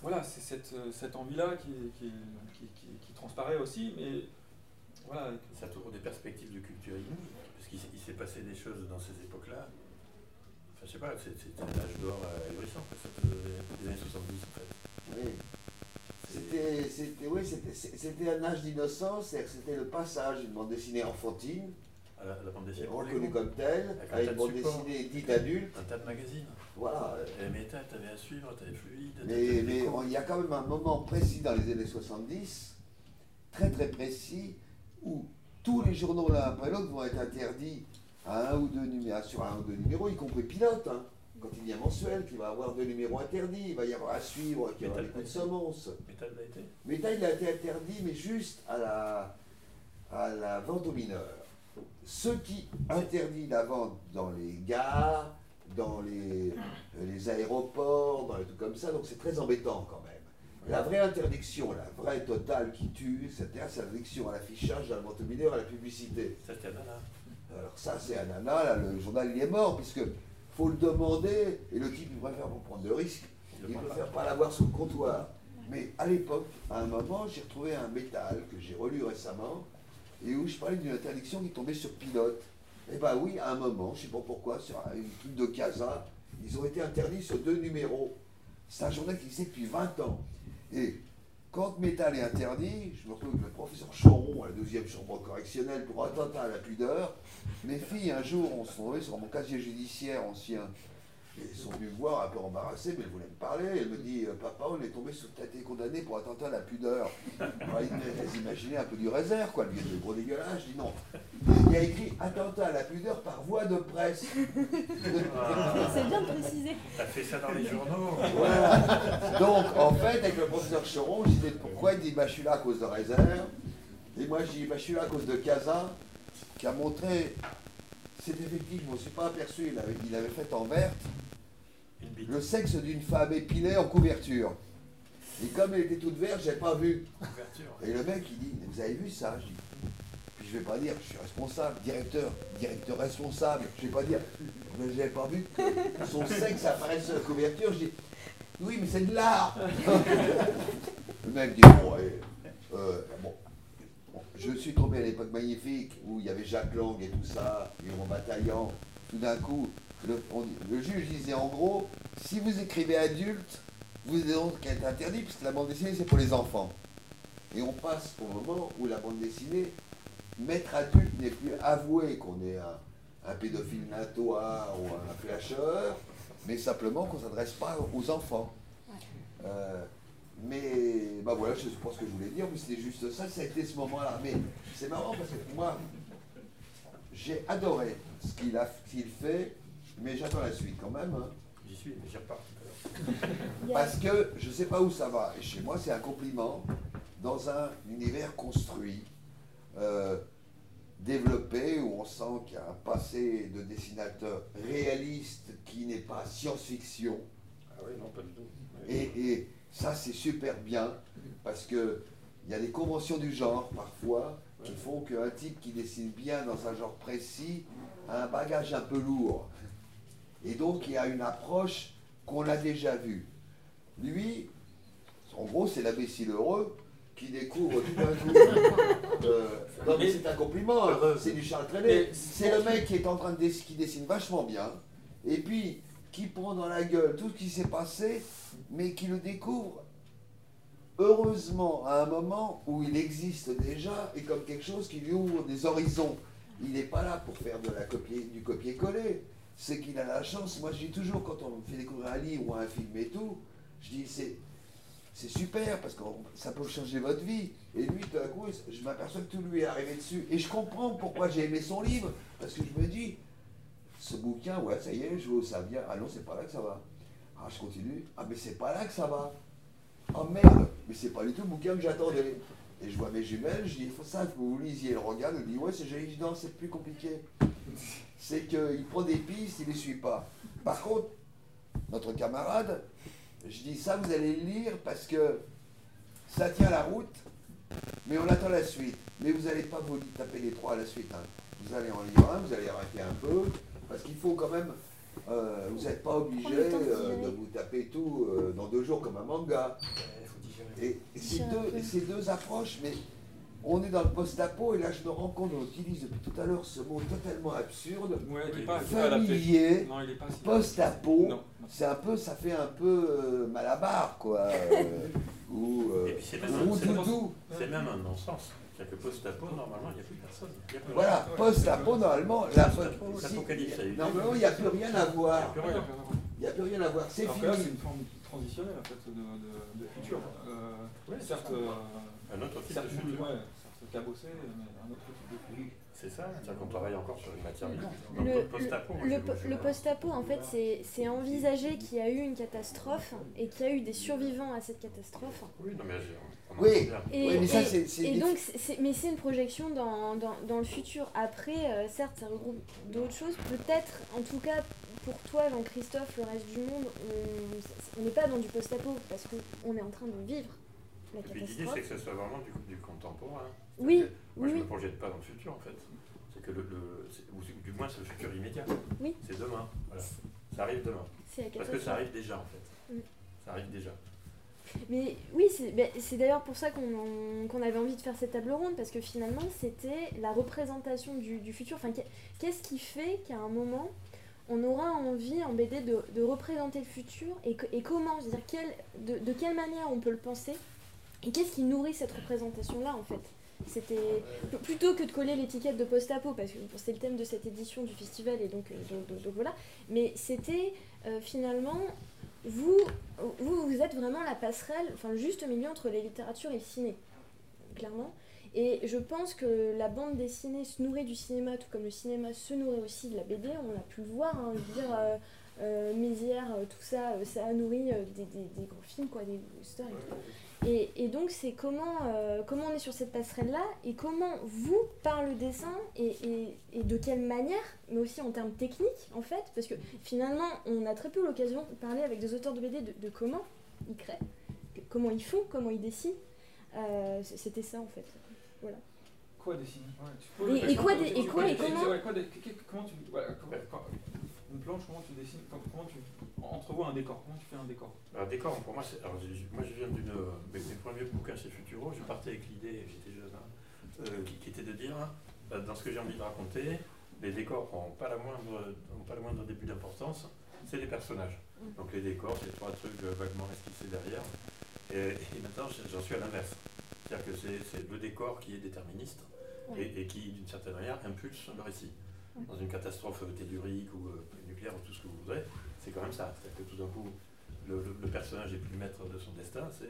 voilà, c'est cette, cette envie-là qui, qui, qui- qui- qui transparaît aussi, mais voilà, Ça t'ouvre des perspectives de culture inouïe, parce qu'il s'est- passé des choses dans ces époques-là. Enfin, je sais pas, c'est- un âge d'or ahurissant, les années 70 en fait. Oui. C'était, oui, un âge d'innocence, c'est-à-dire que c'était le passage d'une bande dessinée enfantine, À la, la bande dessinée. pour les reconnue comme telle, à une de bande dessinée dite adulte. Un tas de magazines. Voilà. Et méta, t'avais à suivre, t'avais fluide. Mais, mais il y a quand même un moment précis dans les années 70, très très précis, où tous les journaux l'un après l'autre vont être interdits à un ou deux numéros, sur un ou deux numéros, y compris pilote. hein. Quand il y a mensuel, qui va avoir deux numéros interdits, il va y avoir à suivre, qui va avoir des coups de semonce. Méta l'a été Mais là, il a été interdit, mais juste à la, à la vente aux mineurs. Ce qui interdit la vente dans les gares, dans les, les aéroports, dans les trucs comme ça, donc c'est très embêtant quand même. La vraie interdiction, la vraie totale qui tue, c'est l'interdiction à l'affichage, à la vente aux mineurs, à la publicité. Ça, c'était Nana. Alors ça, c'est un nana, là, le journal, il est mort, puisque faut le demander, et le type, il préfère pas prendre de risques. Il préfère pas l'avoir sur le comptoir. Mais à l'époque, à un moment, j'ai retrouvé un métal que j'ai relu récemment et où je parlais d'une interdiction qui tombait sur pilote. Eh ben oui, à un moment, je sais pas pourquoi, sur un une truc de Casa, ils ont été interdits sur deux numéros. C'est un journal qui existe depuis 20 ans. Et quand Métal est interdit, je me retrouve avec le professeur Choron, à la deuxième chambre correctionnelle, pour attentat à la pudeur. Mes filles, un jour, on se sur mon casier judiciaire ancien. Et elles sont venues me voir un peu embarrassées, mais elles voulaient me parler. Elle me dit euh, Papa, on est tombé sous. T'as été condamné pour attentat à la pudeur. Alors, elles imaginaient un peu du réserve, quoi. Le gros dégueulasse. Je dis non. Il y a écrit attentat à la pudeur par voie de presse. Ah, C'est bien de préciser. T'as fait ça dans les journaux Voilà. Donc, en fait, avec le professeur Choron, je disais pourquoi Il dit bah, Je suis là à cause de réserve. Et moi, je dis bah, Je suis là à cause de Casa, qui a montré. C'est effectif, je ne m'en suis pas aperçu. Il avait, il avait fait en verte. Le sexe d'une femme épilée en couverture. Et comme elle était toute verte, j'ai pas vu. Et le mec, il dit, vous avez vu ça Je dis, Puis je vais pas dire, je suis responsable, directeur, directeur responsable. Je vais pas dire, mais j'avais pas vu que son sexe apparaît sur la couverture. Je dis, oui, mais c'est de l'art. le mec dit, bon, allez, euh, bon, bon, je suis tombé à l'époque magnifique où il y avait Jacques Lang et tout ça, et mon bataillant. Tout d'un coup, le, on- le juge disait en gros, si vous écrivez adulte, vous êtes donc être interdit, puisque la bande dessinée, c'est pour les enfants. Et on passe au moment où la bande dessinée, maître adulte n'est plus avoué qu'on est un, un pédophile natoire ou un flasheur, mais simplement qu'on ne s'adresse pas aux enfants. Euh, mais bah voilà, je ne sais pas ce que je voulais dire, mais c'était juste ça, ça a été ce moment-là. Mais c'est marrant parce que moi, j'ai adoré ce qu'il a, ce qu'il fait, Mais j'attends la suite quand même. hein. J'y suis, mais j'y repars Parce que je ne sais pas où ça va. Et chez moi, c'est un compliment. Dans un univers construit, euh, développé, où on sent qu'il y a un passé de dessinateur réaliste qui n'est pas science-fiction. Ah oui, non, pas du tout. Et, et ça, c'est super bien. Parce que il y a des conventions du genre, parfois, qui font qu'un type qui dessine bien dans un genre précis a un bagage un peu lourd. Et donc, il y a une approche qu'on a déjà vue. Lui, en gros, c'est l'imbécile heureux qui découvre tout d'un coup. euh, non, mais c'est un compliment, c'est du Charles Trenet. C'est le mec qui est en train de dessiner, qui dessine vachement bien, et puis qui prend dans la gueule tout ce qui s'est passé, mais qui le découvre heureusement à un moment où il existe déjà et comme quelque chose qui lui ouvre des horizons. Il n'est pas là pour faire de la copier, du copier-coller. C'est qu'il a la chance. Moi, je dis toujours, quand on me fait découvrir un livre ou un film et tout, je dis, c'est, c'est super parce que ça peut changer votre vie. Et lui, tout à coup, je m'aperçois que tout lui est arrivé dessus. Et je comprends pourquoi j'ai aimé son livre. Parce que je me dis, ce bouquin, ouais, ça y est, je vois ça vient. Ah non, c'est pas là que ça va. Ah, je continue. Ah, mais c'est pas là que ça va. Oh merde, mais c'est pas du tout le bouquin que j'attendais. Et je vois mes jumelles, je dis, il faut ça, que vous lisiez. Elle regarde, elle dit, ouais, c'est joli, Je dis, non, c'est plus compliqué. C'est qu'il prend des pistes, il les suit pas. Par contre, notre camarade, je dis, ça, vous allez le lire parce que ça tient la route, mais on attend la suite. Mais vous n'allez pas vous taper les trois à la suite. hein. Vous allez en lire un, vous allez arrêter un peu, parce qu'il faut quand même. euh, vous n'êtes pas obligé euh, de vous taper tout euh, dans deux jours comme un manga. Et ces deux, ces deux approches, mais on est dans le post-apo et là je me rends compte, on utilise depuis tout à l'heure ce mot totalement absurde, Ouais, pas, familier, si. post-apo. C'est un peu, ça fait un peu euh, malabar quoi, euh, ou Et euh, puis c'est même, ou un- c'est même- doudou. c'est même un non-sens. C'est-à-dire que post-apo, normalement, il n'y a plus personne. A plus Voilà, post-apo normalement, la l'apocalypse. Normalement, il n'y a plus rien à voir. Il n'y a plus rien à voir, c'est là, c'est fini. une forme transitionnelle en fait de, de, de futur. Euh, c'est certes, ça. euh, Un autre type certes, de futur. ouais, certes cabossé, mais un autre type de futur. C'est ça, c'est-à-dire qu'on travaille encore sur une matière vivante. Le, post-apo, le, post-apo, en fait, c'est c'est envisager qu'il y a eu une catastrophe et qu'il y a eu des survivants à cette catastrophe. Oui, non, mais on Oui. bien. Et, Oui, mais ça, et- c'est- c'est et des- donc, c'est- c'est- mais c'est une projection dans, dans, dans le futur. Après, euh, certes, ça regroupe d'autres choses. Peut-être, en tout cas, pour toi, Jean-Christophe, le reste du monde, on- on n'est pas dans du post-apo parce qu'on est en train de vivre la l'idée, c'est que ce soit vraiment du, du contemporain. Oui, Moi, je ne me projette pas dans le futur, en fait. C'est que le, le- ou du moins, c'est le futur immédiat. Oui. C'est demain. Voilà. Ça arrive demain. La Parce que ça arrive déjà, en fait. Mm. Ça arrive déjà. Mais oui, c'est d'ailleurs pour ça qu'on avait envie de faire cette table ronde, parce que finalement, c'était la représentation du, du futur. Enfin, qu'est- qu'est-ce qui fait qu'à un moment, on aura envie en BD de, de représenter le futur et, comment, de, de quelle manière on peut le penser et qu'est-ce qui nourrit cette représentation-là en fait? C'était pl- plutôt que de coller l'étiquette de post-apo parce que c'est le thème de cette édition du festival et donc, euh, donc, voilà. Mais c'était euh, finalement vous, vous êtes vraiment la passerelle enfin le juste milieu entre les littératures et le ciné clairement. Et je pense que la bande dessinée se nourrit du cinéma tout comme le cinéma se nourrit aussi de la BD on a pu le voir hein, dire euh, euh, Mézières, euh, tout ça, euh, ça a nourri euh, des, des- des gros films, quoi, des westerns et tout. Et, donc, c'est comment, euh, comment on est sur cette passerelle-là et comment vous, par le dessin, et, et- et de quelle manière, mais aussi en termes techniques, en fait, parce que finalement, on a très peu l'occasion de parler avec des auteurs de BD de, de comment ils créent, comment ils font, comment ils dessinent. Euh, C'était ça, en fait. Voilà. Quoi dessiner? Ouais, tu poses Et- quoi et quoi et comment Comment tu. voilà, quand- Une planche, comment tu dessines Comment tu entrevois un décor Comment tu fais un décor Un décor, pour moi, c'est. Moi, je viens d'une. Mes, mes premiers bouquins chez Futuro, je partais avec l'idée, j'étais jeune, hein, euh, qui, qui était de dire, hein, euh, dans ce que j'ai envie de raconter, les décors n'ont pas, la moindre- ont pas le moindre début d'importance, c'est les personnages. Mm. Donc, les décors, c'est trois trucs euh, vaguement esquissés derrière. Et, et maintenant, j'en suis à l'inverse. C'est-à-dire que c'est c'est le décor qui est déterministe et qui, d'une certaine manière, impulse le récit. Dans une catastrophe tellurique ou euh, nucléaire ou tout ce que vous voudrez, c'est quand même ça. C'est-à-dire que tout d'un coup, le, le- le personnage est plus maître de son destin, euh,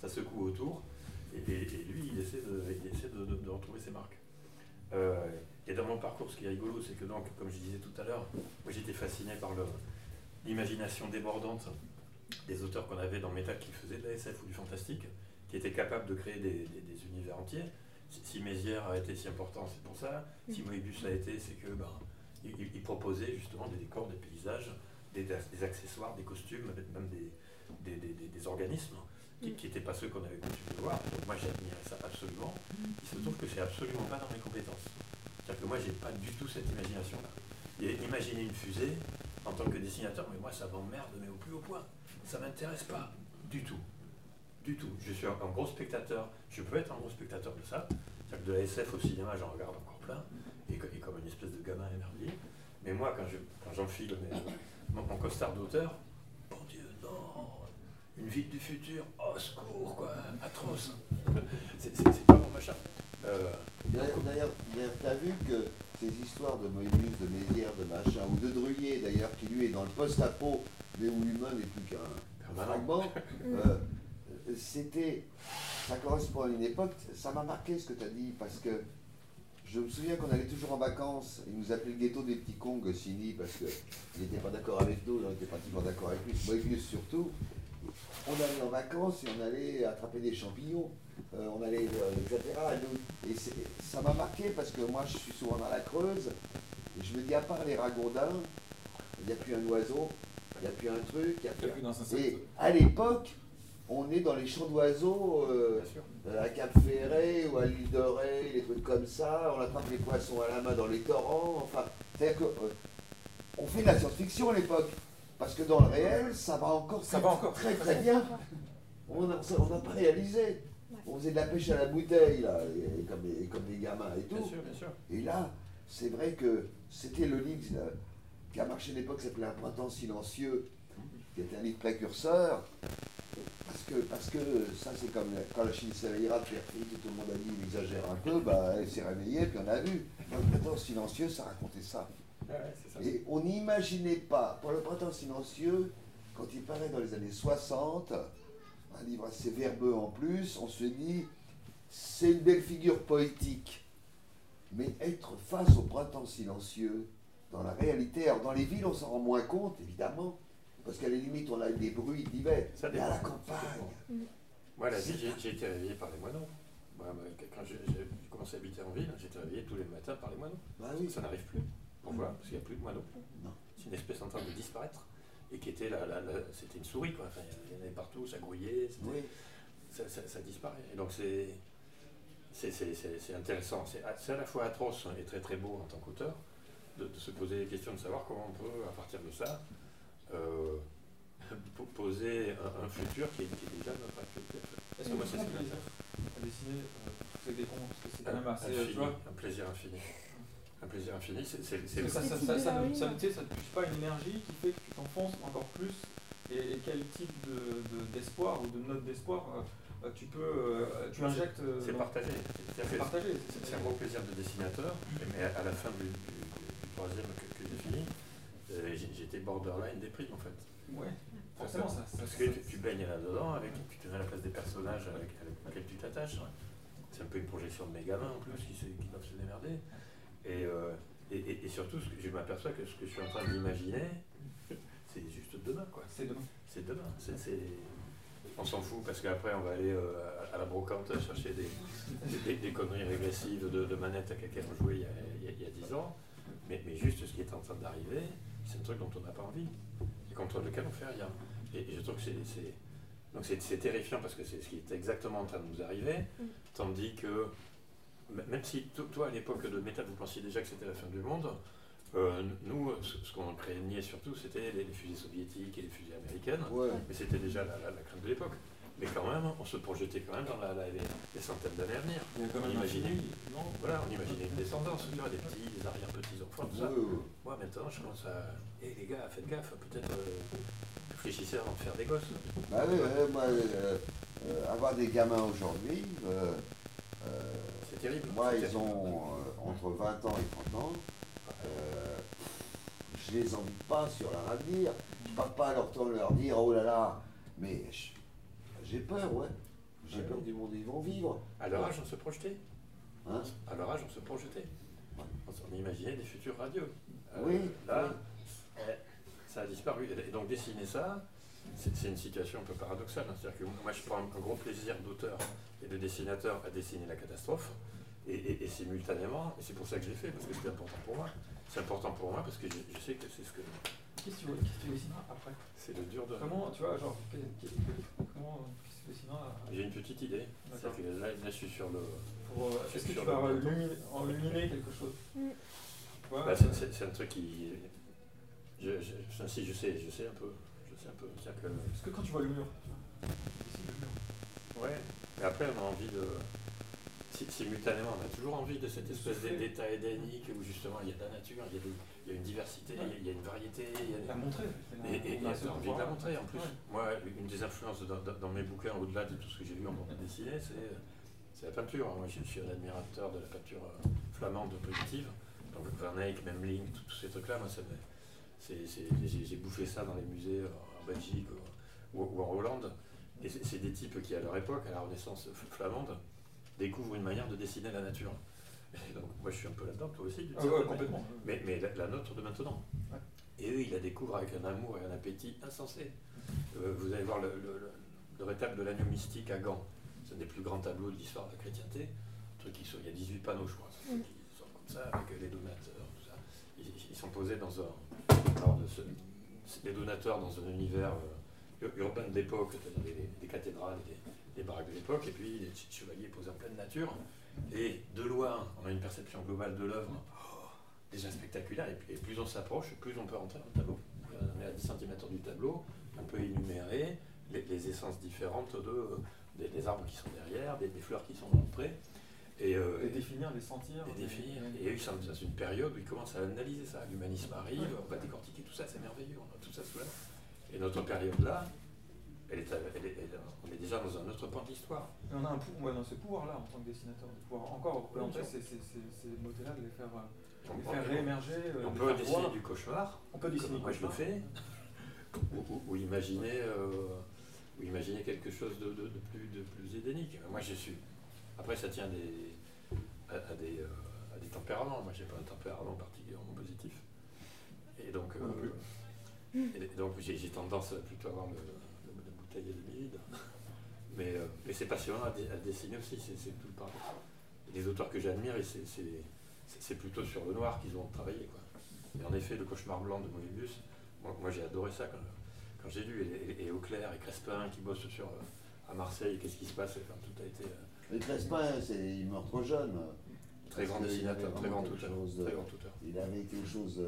ça secoue autour, et, lui, il essaie de, retrouver ses marques. Et dans mon parcours, ce qui est rigolo, c'est que donc, comme je disais tout à l'heure, moi j'étais fasciné par le- l'imagination débordante des auteurs qu'on avait dans Métal qui faisaient de la SF ou du fantastique, qui étaient capables de créer des univers entiers. Si, Mézières a été si important, c'est pour ça. Si Moebius l'a été, c'est que ben, il, proposait justement des décors, des paysages, des, des accessoires, des costumes, même des, des, des- des- des organismes qui n'étaient pas ceux qu'on avait coutume de voir. Donc moi j'admirais ça absolument. Il se trouve que c'est absolument pas dans mes compétences. C'est-à-dire que moi j'ai pas du tout cette imagination-là. Et imaginer une fusée en tant que dessinateur, mais moi ça m'emmerde, mais au plus haut point. Ça m'intéresse pas du tout. Du tout. Je suis un, gros spectateur. Je peux être un gros spectateur de ça. De la SF au cinéma, j'en regarde encore plein. Et, co- et comme une espèce de gamin émerveillé. Mais moi, quand je- quand j'enfile mes- mon, mon costard d'auteur, bon Dieu, non Une ville du futur, oh secours, quoi, atroce C'est pas mon machin. Euh, D'ailleurs, d'ailleurs, tu as vu que ces histoires de Moebius, de Mézières, de machin, ou de Druyer d'ailleurs, qui lui est dans le post-apo, mais où l'humain n'est plus qu'un fragment, euh, c'était. Ça correspond à une époque, ça m'a marqué ce que tu as dit, parce que je me souviens qu'on allait toujours en vacances, il nous appelait le ghetto des petits cons, Goscinny, parce qu'il n'était pas d'accord avec nous, on était pratiquement d'accord avec lui, Moebius surtout. On allait en vacances et on allait attraper des champignons, euh, on allait, euh, etc. Et, nous- et ça m'a marqué parce que moi je suis souvent dans la Creuse, et je me dis à part les ragondins, il n'y a plus un oiseau, il n'y a plus un truc, il n'y a plus un-. Et à l'époque, on est dans les champs d'oiseaux, euh, euh, à Cap Ferré ou à l'île de Ré, des trucs comme ça, on attrape les poissons à la main dans les torrents, enfin, c'est-à-dire que euh, on fait de la science-fiction à l'époque, parce que dans le réel, ça va encore Ça très, va encore. très très bien. On n'a pas réalisé. On faisait de la pêche à la bouteille, là, et, et comme, des, et comme des gamins et Bien tout. sûr, bien sûr. Et là, c'est vrai que c'était le livre qui a marché à l'époque, qui s'appelait Un printemps silencieux, qui était un livre précurseur. Parce que, parce que ça, c'est comme quand la Chine fi, que tout le monde a dit, il exagère un peu, bah, elle s'est réveillée, puis on a vu. Dans le printemps silencieux, ça racontait ça. Ouais, ouais, c'est ça. Et on n'imaginait pas, pour le printemps silencieux, quand il paraît dans les années 60, un livre assez verbeux en plus, on se dit, c'est une belle figure poétique. Mais être face au printemps silencieux, dans la réalité, alors dans les villes, on s'en rend moins compte, évidemment, parce qu'à la limite, on a des bruits divers. Ça Mais à la campagne, Moi, la ville, j'ai- été réveillé par les moineaux. Moi, moi, quand j'ai commencé à habiter en ville, j'étais réveillé tous les matins par les moineaux. bah oui, Ça n'arrive plus. Pourquoi Parce qu'il n'y a plus de moineaux. C'est une espèce en train de disparaître. Et qui était la, la- la- c'était une souris, quoi. Enfin, il y en avait partout, ça grouillait, oui. ça, ça- ça disparaît. Et donc c'est, c'est, c'est- c'est- c'est intéressant. C'est à, c'est à la fois atroce et très très beau en tant qu'auteur de, de se poser les questions, de savoir comment on peut, à partir de ça, poser un, un futur qui est, qui est déjà notre actualité. Est-ce que Moi, c'est c'est un ce plaisir à dessiner euh, tous ces décombres Parce que c'est quand même assez. Infini, Tu vois un plaisir infini. Un plaisir infini, c'est, ça, ça, le ça, ça, de ne- ça, ne- tu sais, ça ne touche pas une énergie qui fait que tu t'enfonces encore plus et, et quel type de, de- d'espoir ou de note d'espoir euh, euh, tu peux euh, tu injectes euh, c'est partagé. C'est un gros plaisir de dessinateur, mais à à la fin du, du- du troisième que, que j'ai fini, euh, j'ai- j'étais borderline déprime en fait. ouais forcément ça, Parce que tu, tu baignes là-dedans, avec, tu te mets à la place des personnages avec, avec lesquels tu t'attaches. C'est un peu une projection de mes gamins en plus qui, se- qui doivent se démerder. Et, euh, et, et- et surtout, ce que je m'aperçois que ce que je suis en train d'imaginer, c'est juste demain quoi. c'est demain C'est demain. On s'en fout parce qu'après on va aller euh, à- la brocante chercher des, des, des conneries régressives de, de manettes à laquelle on jouait il y a, il y a- il y a 10 ans. Mais, mais juste ce qui est en train d'arriver, c'est un truc dont on n'a pas envie et contre lequel on fait rien. Et, et je trouve que c'est, c'est- donc c'est, c'est terrifiant parce que c'est ce qui est exactement en train de nous arriver, Mm. tandis que même si to- toi à l'époque de Métal vous pensiez déjà que c'était la fin du monde, euh, nous ce, ce qu'on craignait surtout c'était les, les fusées soviétiques et les fusées américaines. Ouais. Mais c'était déjà la, la- la crainte de l'époque. Mais quand même, on se projetait quand même dans la, la- les, les centaines d'années à venir. il y a quand On même imaginait, non? Voilà, on imaginait une descendance, tu vois, des petits, des arrière-petits-enfants, tout ça. Moi, maintenant, je commence à... Hé les gars, faites gaffe, peut-être euh, réfléchissez avant de faire des gosses. Bah oui, moi, euh, euh, avoir des gamins aujourd'hui, C'est terrible. moi, ils terrible. ont entre 20 ans et 30 ans. Je les envie pas sur leur avenir. Je parle pas à leur temps de leur dire oh là là, mais je- j'ai peur, ouais. J'ai Ouais. peur du monde où ils vont vivre. À leur âge, on se projetait. Hein À leur âge, on se projetait. On, imaginait des futures radios. Euh, Oui, Là, oui. eh, ça a disparu. Et donc dessiner ça, c'est c'est une situation un peu paradoxale. hein. C'est-à-dire que moi, je prends un gros plaisir d'auteur et de dessinateur à dessiner la catastrophe. Et, et- et simultanément, et c'est pour ça que je l'ai fait, parce que c'est important pour moi. C'est important pour moi parce que je, je sais que c'est ce que Qu'est-ce que tu qu'est-ce que tu dessineras après c'est le dur de. Comment, tu vois, genre, comment, qu'est-ce que tu dessineras J'ai une petite idée. D'accord. Que là, là, je suis sur le. pour, euh, Est-ce que tu vas illuminer, illuminer quelque chose Mm. Vois, Bah, c'est- c'est c'est un truc qui. Je, je, je- si, je sais, je sais un peu. Je sais un peu. Que. Parce que quand tu vois le mur, tu vois, dessines le mur. Ouais, mais après on a envie de. Si- Simultanément, on a toujours envie de cette espèce d'état édénique où justement il y a de la nature, il y a, des- il y a une diversité, il y a- il y a une variété. il y a- La montrer. Et, et, et on a envie de la montrer en plus. Ouais. Moi, une des influences dans, dans- dans mes bouquins, au-delà de tout ce que j'ai vu en bande dessinée, c'est c'est la peinture. Moi, je, je suis un admirateur de la peinture euh, flamande positive. Donc Van Eyck, Memling, tous ces trucs-là, moi, j'ai bouffé ça dans les musées euh, en Belgique ou, ou en Hollande. Et c'est des types qui, à leur époque, à la Renaissance flamande, découvrent une manière de dessiner la nature. Et donc, moi, je suis un peu là-dedans, toi aussi, Ah ouais, manière. complètement. Mais, mais la, la nôtre de maintenant. Ouais. Et eux, ils la découvrent avec un amour et un appétit insensé. Euh, vous allez voir le, le, le- le rétable de l'agneau mystique à Gand. C'est un des plus grands tableaux de l'histoire de la chrétienté. Un truc qui sont- il y a 18 panneaux, je crois. Mm. Qui sont comme ça, avec les donateurs, tout ça. Ils, ils sont posés dans un. alors, de ce- les donateurs dans un univers euh, ur- urbain de l'époque, c'est-à-dire des, des cathédrales des, des baraques de l'époque, et puis les petits chevaliers posés en pleine nature. Et de loin, on a une perception globale de l'œuvre oh, déjà spectaculaire, et, puis- et plus on s'approche, plus on peut rentrer dans le tableau. On est à 10 cm du tableau, on peut énumérer les, les essences différentes de, des, des arbres qui sont derrière, des, des fleurs qui sont dans le pré. Et, euh, Et définir, les sentir. et définir. Et eux, dans une période où ils commencent à analyser ça. L'humanisme arrive, on va décortiquer tout ça, c'est merveilleux, on a tout ça sous la. Et notre période-là, elle est, à- elle est- elle- on est déjà dans un autre point de l'histoire. On a, un pou- ouais, on a ce pouvoir-là en tant que dessinateur, de pouvoir encore représenter Bien ces, ces, ces, ces mots-là, de les faire, On, les on- faire réémerger. on peut dessiner voir. du cauchemar, On peut dessiner comme moi je le fais, ou, ou- ou imaginer, euh, ou imaginer quelque chose de, de- de plus, de plus édénique. Moi je suis. Après, ça tient des, à, à des, euh, à des tempéraments. Moi, j'ai pas un tempérament particulièrement positif. Et donc, euh, et donc j'ai j'ai tendance à plutôt à avoir le, vide. Mais, euh, mais c'est passionnant à, dessiner aussi, c'est tout le temps. Les auteurs que j'admire, et c'est- plutôt sur le noir qu'ils ont travaillé. Quoi. Et en effet, le cauchemar blanc de Moebius, moi, moi, j'ai adoré ça quand, quand j'ai lu. Et, et, et Auclair et Crespin qui bossent sur, euh, à Marseille, qu'est-ce qui se passe? Enfin, Tout a été euh, Mais Crespin, il meurt trop jeune. très grand dessinateur, très grand auteur. de-. Il avait quelque chose,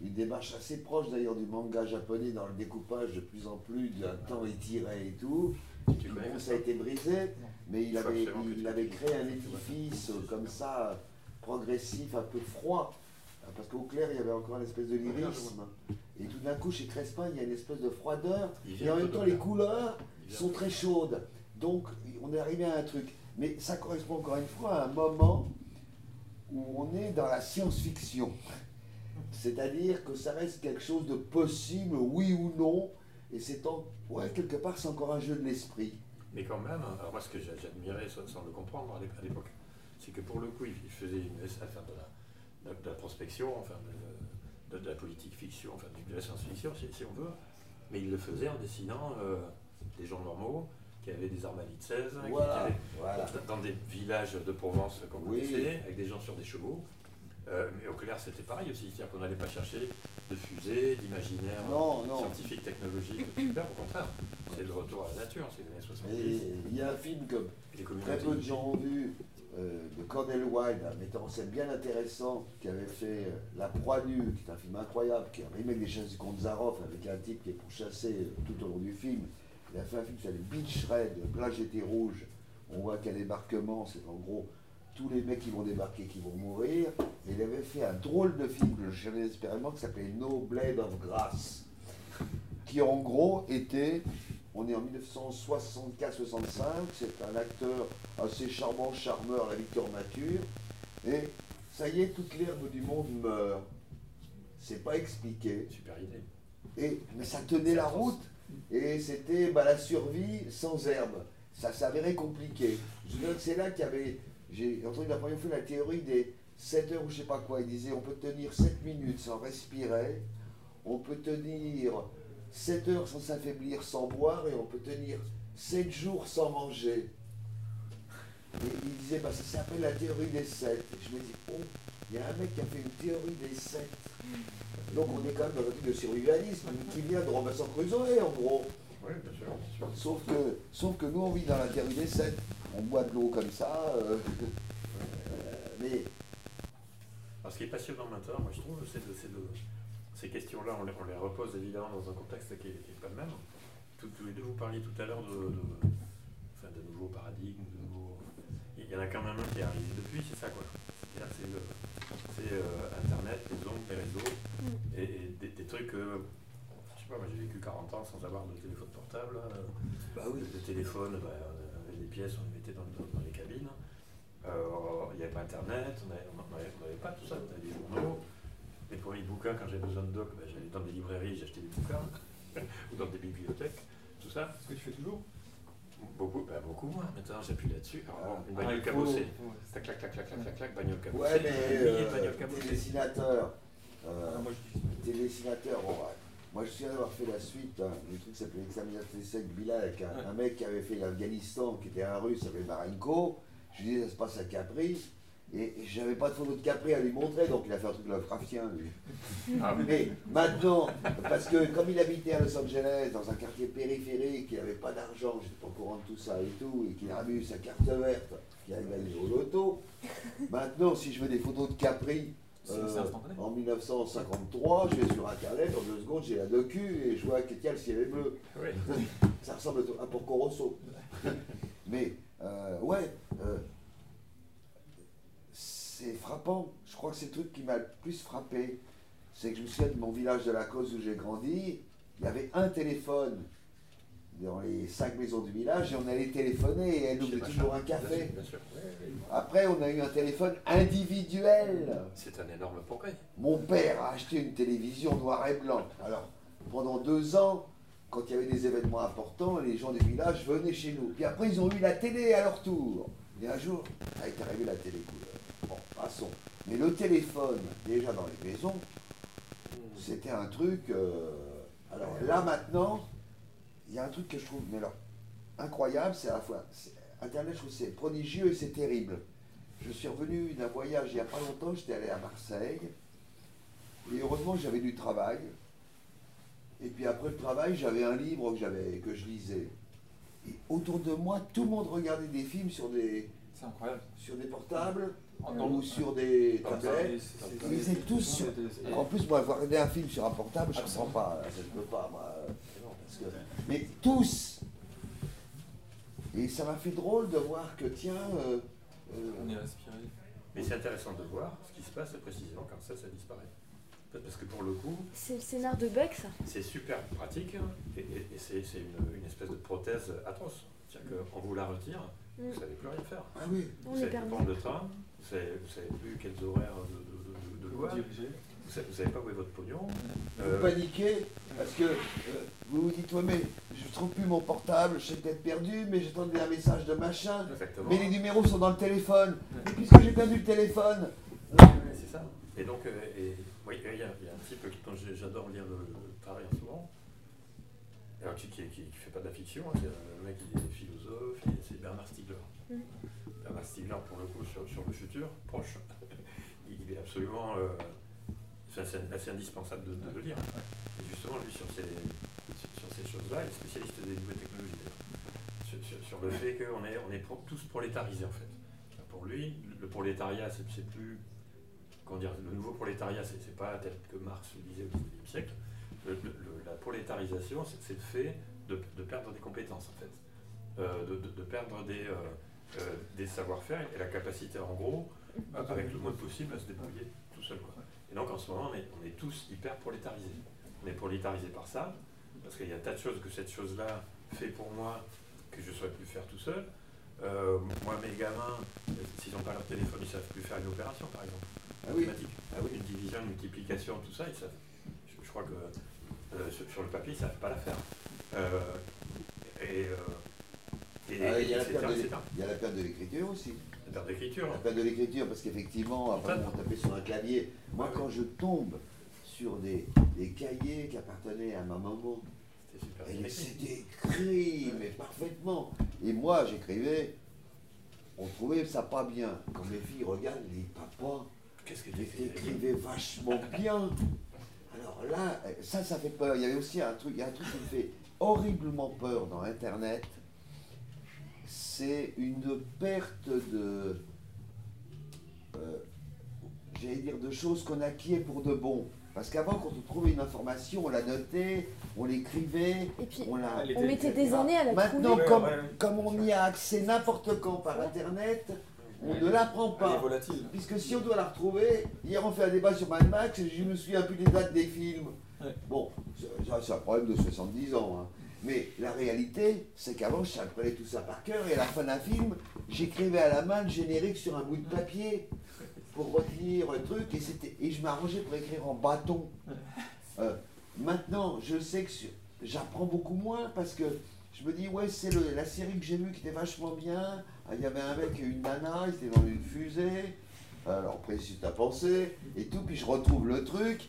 une démarche assez proche d'ailleurs du manga japonais dans le découpage de plus en plus, d'un temps étiré et tout. Connais Bon, ça a été brisé, mais il avait, il avait créé un édifice comme ça, progressif, un peu froid. Parce qu'au clair, il y avait encore une espèce de lyrisme. Et tout d'un coup, chez Crespin, il y a une espèce de froideur. Il Et en même temps, les couleurs sont très chaudes. Donc, on est arrivé à un truc. Mais ça correspond encore une fois à un moment où on est dans la science-fiction. C'est-à-dire que ça reste quelque chose de possible, oui ou non. Et c'est en, ouais, quelque part, c'est encore un jeu de l'esprit. Mais quand même, alors moi ce que j'a- j'admirais sans, sans le comprendre à l'ép- à l'époque, c'est que pour le coup, il faisait une, enfin, de, la, de, de la prospection, enfin de, de- de la politique fiction, enfin de la science-fiction si, si on veut, mais il le faisait en dessinant euh, des gens normaux qui avaient des armalies de 16, qui- qui, Voilà, voilà. dans des villages de Provence qu'on Oui. avec des gens sur des chevaux. Euh, mais au clair, c'était pareil aussi, c'est-à-dire qu'on n'allait pas chercher de fusées, d'imaginaire scientifique, technologique, super, au contraire. C'est le retour à la nature, c'est les années 70. Et il y a un film que très peu de gens ont vu, euh, de Cornel Wilde, un metteur en scène bien intéressant, qui avait fait euh, La Proie Nue, qui est un film incroyable, qui est un remake des chasses du comte Zaroff, avec un type qui est pourchassé tout au long du film. Il a fait un film qui s'appelle Beach Red, Plage été rouge. On voit qu'un débarquement, c'est en gros tous les mecs qui vont débarquer qui vont mourir. Et il avait fait un drôle de film que je cherchais désespérément qui s'appelait No Blade of Grass, qui en gros était on est en 1964-65, c'est un acteur assez charmant, charmeur, la Victor Mature, et ça y est, toute l'herbe du monde meurt. C'est pas expliqué, Super idée. et, mais ça tenait la route, et c'était bah, la survie sans herbe. Ça s'avérait compliqué. Je veux dire que c'est là qu'il y avait j'ai entendu la première fois la théorie des 7 heures ou je sais pas quoi. Il disait on peut tenir 7 minutes sans respirer, on peut tenir 7 heures sans s'affaiblir, sans boire, et on peut tenir 7 jours sans manger. Et il disait, bah, ça s'appelle la théorie des 7. Et je me dis, oh, il y a un mec qui a fait une théorie des 7. Donc on est quand même dans un truc de survivalisme qui vient de Robinson Crusoe, en gros. Oui, bien sûr, bien sûr. Sauf que, sauf que nous, on vit dans la théorie des 7. On boit de l'eau comme ça. euh, euh, mais Alors, ce qui est passionnant maintenant, moi je trouve, c'est de, c'est de- ces questions-là, on les, on les repose évidemment dans un contexte qui n'est pas le même. Tous, tous les deux, vous parliez tout à l'heure de, de, enfin, de nouveaux paradigmes, de nouveaux... Il y en a quand même un qui est arrivé depuis, c'est ça quoi. C'est-à-dire, c'est le- c'est, euh, Internet, les ondes, les réseaux, Mm. et, et des, des trucs sais pas, moi j'ai vécu 40 ans sans avoir de téléphone portable. bah oui. Le téléphone, bah, on avait des pièces, on les mettait dans, dans- dans les cabines. Euh, Il n'y avait pas Internet, on n'avait on avait- on avait pas tout ça. On avait des journaux. Les premiers bouquins, quand j'avais besoin de doc, bah, j'allais dans des librairies, j'achetais des bouquins, ou dans des bibliothèques, tout ça. Ce que tu fais toujours? Beaucoup, bah, beaucoup moins. Maintenant, j'appuie là-dessus. Alors, une Ah, bagnole cabossée. ouais. Tac, clac, clac, clac, clac, clac, clac, bagnole cabossée. Ouais, mais euh, télédessinateur. euh, Ah, moi, je dis. télédessinateur, bon, ouais. Moi, je suis d'avoir fait la suite hein, du truc qui s'appelait l'examination des de Bila avec un, Ouais. un mec qui avait fait l'Afghanistan, qui était un russe, s'appelait Marenko. Je lui disais, ça se passe à Capri. Et, j'avais pas de photo de Capri à lui montrer, donc il a fait un truc Lovecraftien, lui. Ah, oui. Mais maintenant, parce que comme il habitait à Los Angeles, dans un quartier périphérique, il n'avait pas d'argent, j'étais pas au courant de tout ça et tout, et qu'il avait eu sa carte verte, qu'il a gagné au loto, maintenant, si je veux des photos de Capri, euh, instantané. en 1953, je vais sur internet, en deux secondes, j'ai la docu et je vois tiens, le ciel est bleu. Oui. Ça ressemble à Porco Rosso. Mais, euh, ouais, euh, c'est frappant. Je crois que c'est le truc qui m'a le plus frappé. C'est que je me souviens de mon village de la Cause où j'ai grandi. Il y avait un téléphone dans les cinq maisons du village et on allait téléphoner et elle nous faisait toujours un Bien café. sûr, bien sûr. Oui, oui. Après, on a eu un téléphone individuel. C'est un énorme progrès. Mon père a acheté une télévision noir et blanc. Alors, pendant deux ans, quand il y avait des événements importants, les gens du village venaient chez nous. Puis après, ils ont eu la télé à leur tour. Et un jour, a été arrivée la télé couleur. Bon, passons. Mais le téléphone, déjà dans les maisons, c'était un truc. euh, alors là, maintenant, il y a un truc que je trouve mais incroyable, c'est à la fois. Internet, je trouve que c'est prodigieux et c'est terrible. Je suis revenu d'un voyage il n'y a pas longtemps, j'étais allé à Marseille. Et heureusement, j'avais du travail. Et puis après le travail, j'avais un livre que, j'avais, que je lisais. Et autour de moi, tout le monde regardait des films sur des, C'est incroyable. sur des portables En- ou sur des tablettes. Ils étaient tous sur- En plus, moi, voir regarder un film sur un portable, je ne comprends pas. Je peux pas, moi. euh, parce que- Mais tous Et ça m'a fait drôle de voir que, tiens, euh, euh, On est inspiré. Mais c'est intéressant de voir ce qui se passe précisément quand ça, ça disparaît. Parce que pour le coup, C'est le scénar de Buck, ça. c'est super pratique hein, et, et- et c'est c'est une, une espèce de prothèse atroce. C'est-à-dire qu'on vous la retire, Mm. vous savez plus rien faire. ah oui, On Vous savez plus perdu. prendre le train, vous savez, vous savez plus quels horaires de, de, de, de loi, vous Vous savez pas où est votre pognon. vous Euh, paniquez parce que euh, vous vous dites, ouais, mais je trouve plus mon portable, je sais peut-être perdu, mais j'attendais un message de machin. exactement. Mais les numéros sont dans le téléphone. Et puisque j'ai perdu le téléphone, Ouais, c'est ça. Et donc, euh, et, oui, il y, a il y a un type dont j'ai- j'adore lire le, le travail en ce moment, alors qui ne fait pas de la fiction, hein, c'est un mec qui est philosophe, c'est Bernard Stiegler. Mhm. Bernard Stiegler, pour le coup, sur, sur le futur, proche, il il est absolument euh, c'est assez, indispensable de, de le lire. Et justement, lui, sur ces, sur, ces choses-là, il est spécialiste des nouvelles technologies, d'ailleurs. Sur, sur- sur le fait qu'on est, on est tous prolétarisés, en fait. Pour lui, le prolétariat, c'est plus. Comment dire, le nouveau prolétariat, c'est pas tel que Marx le disait au XIXe siècle. Le- le- le- la prolétarisation, c'est le fait de, de perdre des compétences, en fait. Euh, de, de- de perdre des, euh, euh, des savoir-faire et la capacité, en gros, avec le moins possible, à se débrouiller tout seul. Quoi. Et donc, en ce moment, on est, on est tous hyper prolétarisés. On est prolétarisés par ça, parce qu'il y a tas de choses que cette chose-là fait pour moi que je ne saurais plus faire tout seul. Euh, moi, mes gamins, s'ils n'ont pas leur téléphone, ils ne savent plus faire une opération, par exemple. ah oui, ah oui. Une division, une multiplication, tout ça, ils savent. Je, je crois que euh, sur, sur le papier, ils ne savent pas la faire. Euh, et, et, Ah, il y a la perte de etc. Il y a la perte de l'écriture. La perte d'écriture. La perte de l'écriture, parce qu'effectivement, après, on tapait sur un clavier. Moi, quand je tombe sur des, des cahiers qui appartenaient à ma maman, C'était écrit. mais parfaitement. Et moi, j'écrivais, on trouvait ça pas bien. Quand mes filles regardent, elles disent Papa, Qu'est-ce que vachement bien. Alors là, ça, ça fait peur. Il y avait aussi un truc, il y a un truc qui me fait horriblement peur dans Internet. C'est une perte de, euh, j'allais dire, de choses qu'on acquiert pour de bon. Parce qu'avant, quand on trouvait une information, on la notait, on l'écrivait, Et puis, on la. On mettait des années à la Maintenant, trouver. Comme, comme on y a accès n'importe quand par Internet, on Ouais. ne l'apprend Elle est pas. volatile. Puisque si on doit la retrouver, hier on fait un débat sur Mad Max et je me souviens plus des dates des films. Ouais. Bon, c'est un problème de 70 ans. hein. Mais la réalité, c'est qu'avant je apprenais tout ça par cœur et à la fin d'un film, j'écrivais à la main le générique sur un bout de papier pour retenir le truc et, c'était- et je m'arrangeais pour écrire en bâton. Euh, maintenant, je sais que j'apprends beaucoup moins parce que je me dis, ouais, c'est la série que j'ai vue qui était vachement bien. Ah, Il y avait un mec et une nana, ils étaient dans une fusée. Alors, après, si tu as pensé et tout, puis je retrouve le truc.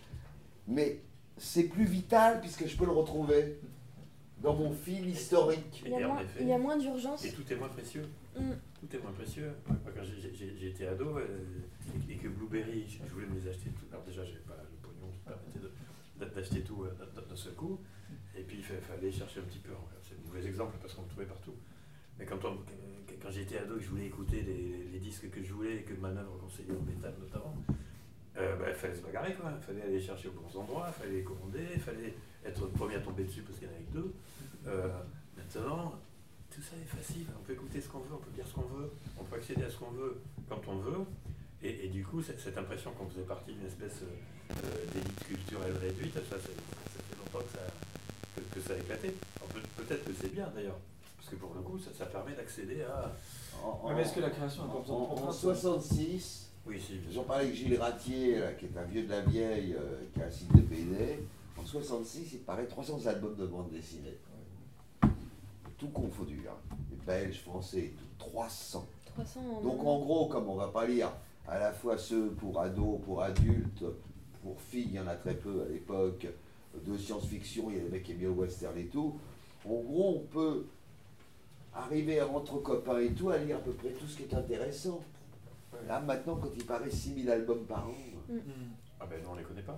Mais c'est plus vital puisque je peux le retrouver dans mon fil historique. Il y a moins, il y a moins d'urgence. Et tout est moins précieux. Mm. Tout est moins précieux. Moi, quand été ado euh, et, et que Blueberry, je voulais me les acheter tout. Alors déjà, j'avais pas le pognon qui permettait d'acheter tout euh, d'un- seul coup. Et puis, il fa- fallait chercher un petit peu. Enfin, C'est un mauvais exemple parce qu'on le trouvait partout. Mais quand, on- quand j'étais ado et que je voulais écouter les, les disques que je voulais et que Manœuvre conseillait en métal notamment, euh, bah, il fallait se bagarrer quoi. Il fallait aller chercher aux bons endroits, il fallait les commander, il fallait être le premier à tomber dessus parce qu'il y en avait que deux. Euh, maintenant, tout ça est facile. On peut écouter ce qu'on veut, on peut dire ce qu'on veut, on peut accéder à ce qu'on veut quand on veut. Et, et du coup, cette, cette impression qu'on faisait partie d'une espèce euh, d'élite culturelle réduite, ça, ça fait longtemps que ça, que, que ça a éclaté. Peut-être que c'est bien d'ailleurs, parce que pour le coup, ça, ça permet d'accéder à. En, mais est-ce que la création de en- en contraintes 66, Oui, si. J'en parlais avec Gilles Ratier, là, qui est un vieux de la vieille, euh, qui a un site de BD. En 66, il paraît 300 albums de bande dessinée. Tout confondu, hein. Les Belges, Français, tout. 300. 300 en Donc en gros, comme on va pas lire à la fois ceux pour ados, pour adultes, pour filles, il y en a très peu à l'époque, de science-fiction, il y a des mecs qui aiment bien le western et tout. En gros, on peut arriver entre copains et tout à lire à peu près tout ce qui est intéressant. Là maintenant, quand il paraît 6000 albums par an, Hmm. Ah ben non, on les connaît pas.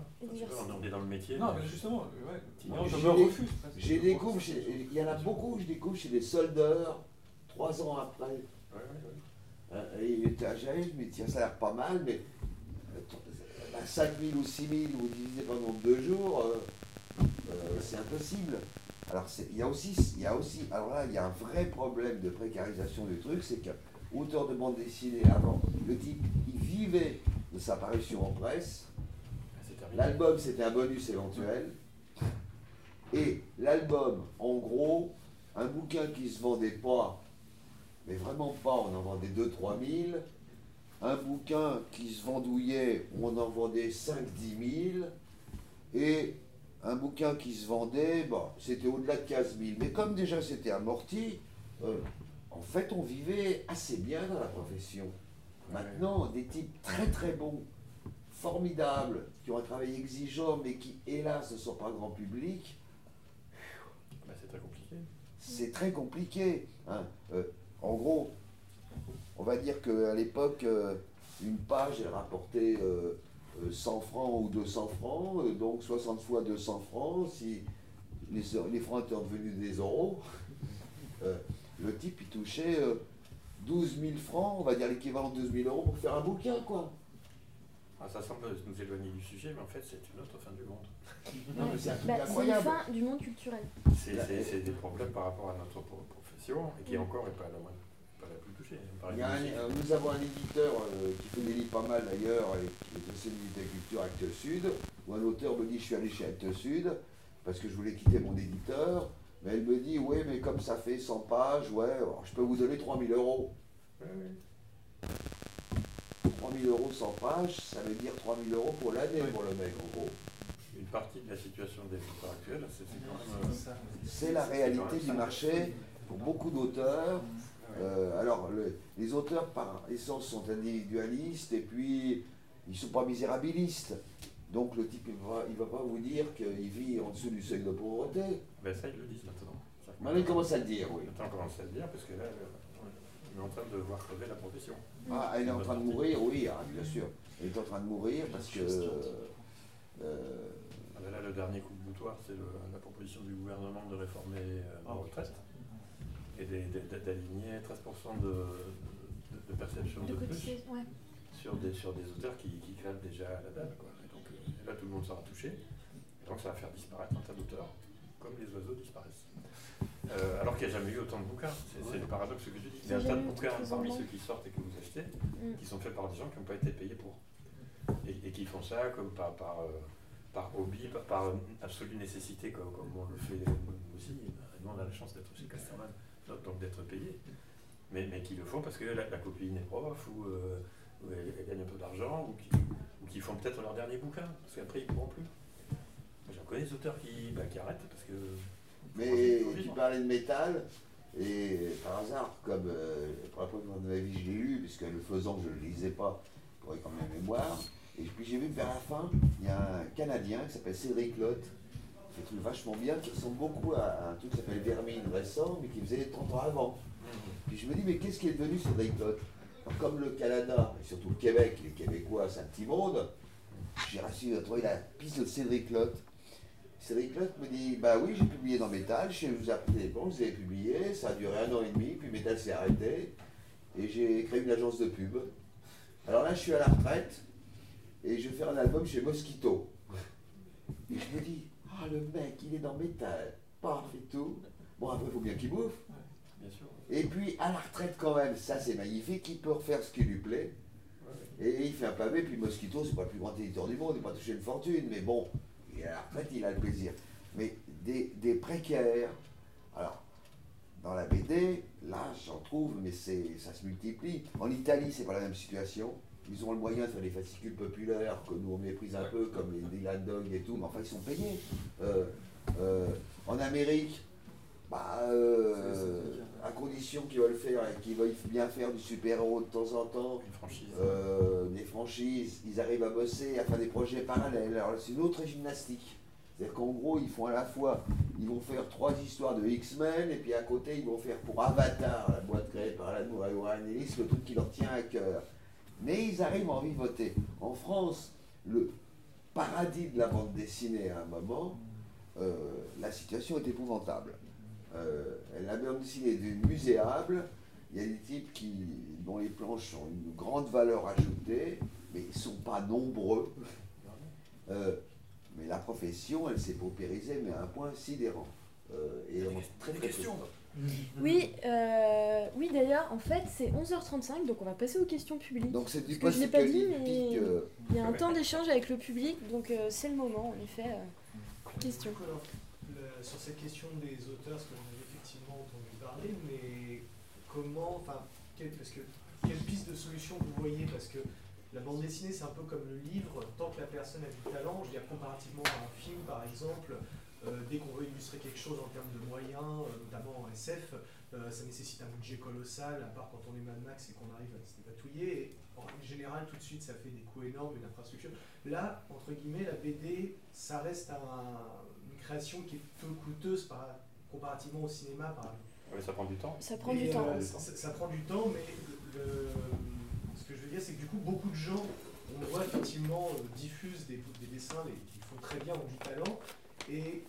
On est dans le métier. Non, mais justement, euh, ouais. Non, je me refuse. j'ai Je découvre, il y en a beaucoup que je découvre chez des soldeurs, trois ans après. Ouais, ouais, ouais. Hein, Et il était à Jaël, mais tiens, ça a l'air pas mal, mais euh, bah, 5000 ou 6000 ou divisé par le nombre de jours, euh, euh, c'est impossible. Alors c'est- il y a aussi, il y a aussi, alors là, il y a un vrai problème de précarisation du truc, c'est que auteur de bande dessinée avant, le type, il vivait de sa parution en presse. Ah. L'album, c'était un bonus éventuel. Et l'album, en gros, un bouquin qui se vendait pas, mais vraiment pas, on en vendait 2-3 000. Un bouquin qui se vendouillait, on en vendait 5-10 000. Et un bouquin qui se vendait, bon, c'était au-delà de 15 000. Mais comme déjà c'était amorti, euh, en fait, on vivait assez bien dans la profession. Maintenant, des types très très bons, formidables, qui ont un travail exigeant, mais qui, hélas, ne sont pas grand public, Bah, c'est très compliqué. c'est très compliqué. hein. Euh, en gros, on va dire qu'à l'époque, euh, une page, elle rapportait euh, euh, 100 francs ou 200 francs, donc 60 fois 200 francs, si les, les francs étaient devenus des euros, le type, il touchait euh, 12 000 francs, on va dire l'équivalent de 12 000 euros pour faire un bouquin, quoi. Ah, ça semble nous éloigner du sujet, mais en fait, c'est une autre fin du monde. Non, mais c'est un truc Bah, c'est une fin du monde culturel. C'est des problèmes par rapport à notre pro- profession et qui encore n'est pas la, la plus touchée. hein, par Il y a un- exemple. euh, nous avons un éditeur euh, qui fait des livres pas mal d'ailleurs, et qui est aussi l'éditeur Culture Actes Sud, où un auteur me dit je suis allé chez Actes Sud parce que je voulais quitter mon éditeur, mais elle me dit oui mais comme ça fait 100 pages, ouais, alors, je peux vous donner 3000 euros. Ouais, ouais. 3000 euros 100 pages, ça veut dire 3000 euros pour l'année Oui. pour le mec en gros. Une partie de la situation des éditeurs actuels, c'est c'est quand même. C'est la réalité du marché pour beaucoup d'auteurs. Euh, alors, le- les auteurs, par essence, sont individualistes et puis ils ne sont pas misérabilistes. Donc, le type, il ne va, il va pas vous dire qu'il vit en dessous du seuil de pauvreté. Ben ça, ils le disent maintenant. Maintenant, il commence à le dire, oui. Maintenant, on commence à le dire, parce que là, euh, on est en train de voir crever la profession. Ah, elle est en train de mourir, oui, ah, bien sûr. Elle est en train de mourir parce que. euh, Ah ben là, le dernier coup de boutoir, c'est la proposition du gouvernement de réformer euh, la retraite et d'aligner 13% de, de, de perception de, De plus cotiser, ouais. sur des, sur des auteurs qui, qui crèvent déjà à la dalle. Quoi. Là, tout le monde sera touché. Et donc ça va faire disparaître un tas d'auteurs, comme les oiseaux disparaissent. Euh, alors qu'il n'y a jamais eu autant de bouquins. C'est le paradoxe que je dis. Il y a un tas de bouquins parmi ceux qui sortent et que vous achetez, Mm. qui sont faits par des gens qui n'ont pas été payés pour. Et, et qui font ça comme par, par, euh, par hobby, par, par absolue nécessité, comme, comme on le fait nous aussi. Nous, on a la chance d'être chez Casterman, donc d'être payés. Mais, mais qui le font parce que la, la copine est prof, ou, euh, ou elle, elle gagne un peu d'argent, ou qui, ou qui font peut-être leur dernier bouquin, parce qu'après ils ne pourront plus. J'en connais des auteurs qui, bah, qui arrêtent parce que. Mais tu parlais de métal, et par hasard, comme euh, pour la première fois de ma vie, je l'ai lu, puisque le faisant, je ne le lisais pas pour être quand même mémoire. Et puis j'ai vu vers la fin, il y a un Canadien qui s'appelle Cédric Lotte, qui trucs vachement bien, qui ressemble beaucoup à un truc qui s'appelle Vermine récent, mais qui faisait 30 ans avant. Puis je me dis, mais qu'est-ce qui est devenu Cédric Lotte? Comme le Canada, et surtout le Québec, les Québécois, c'est un petit monde, j'ai réussi à trouver la piste de Cédric Lotte. Cédric Lotte me dit, bah oui, j'ai publié dans Métal, je vous des bons, vous avez publié, ça a duré un an et demi, puis Métal s'est arrêté, et j'ai créé une agence de pub. Alors là, je suis à la retraite, et je vais faire un album chez Mosquito. Et je me dis, ah le mec, il est dans Métal, paf et tout. Bon, après, il faut bien qu'il bouffe. Bien sûr. Et puis, à la retraite quand même, ça c'est magnifique, il peut refaire ce qui lui plaît. Et il fait un pavé, puis Mosquito, c'est pas le plus grand éditeur du monde, il n'a pas touché une fortune, mais bon, il est à la retraite, il a le plaisir. Mais des, des précaires, alors, dans la BD, là j'en trouve, mais c'est, ça se multiplie. En Italie, c'est pas la même situation. Ils ont le moyen de faire des fascicules populaires que nous on méprise un peu, comme les Dylan Dog et tout, mais enfin ils sont payés. Euh, euh, en Amérique, bah, euh, à condition qu'ils veulent faire, qu'ils veuillent bien faire du super-héros de temps en temps, Une franchise. euh, des franchises, ils arrivent à bosser, à faire des projets parallèles. Alors c'est une autre gymnastique. C'est-à-dire qu'en gros, ils font à la fois, ils vont faire trois histoires de X-Men, et puis à côté, ils vont faire pour Avatar, la boîte créée par Alan Moore et Warren Ellis, le truc qui leur tient à cœur. Mais ils arrivent à en vivoter. En France, le paradis de la bande dessinée à un moment, euh, la situation est épouvantable. Euh, la bande dessinée est devenue muséable. Il y a des types qui, dont les planches ont une grande valeur ajoutée, mais ils ne sont pas nombreux. Euh, mais la profession, elle s'est paupérisée, mais à un point sidérant. Euh, et Des on- questions. très, Des très questions. Oui, euh, oui d'ailleurs, en fait, c'est 11h35, donc on va passer aux questions publiques. Donc c'est du que je l'ai pas dit, mais- Il y a un temps d'échange avec le public, donc euh, c'est le moment, en effet. euh, sur cette question des auteurs, parce que j'en avais effectivement entendu parler, mais comment, enfin, quelle, que, quelle piste de solution vous voyez? Parce que la bande dessinée, c'est un peu comme le livre, tant que la personne a du talent, je veux dire, comparativement à un film par exemple, euh, dès qu'on veut illustrer quelque chose en termes de moyens, euh, notamment en SF, euh, ça nécessite un budget colossal, à part quand on est Mad Max et qu'on arrive à se dépatouiller. En général, tout de suite, ça fait des coûts énormes, une infrastructure. Là, entre guillemets, la BD, ça reste un- création qui est peu coûteuse par, comparativement au cinéma, par exemple. Ça prend du temps. Ça prend Et, du temps. euh, ça, ça- ça prend du temps, mais le- ce que je veux dire, c'est que du coup, beaucoup de gens, on le voit effectivement, euh, diffusent des, des dessins les- qui font très bien, ont du talent, et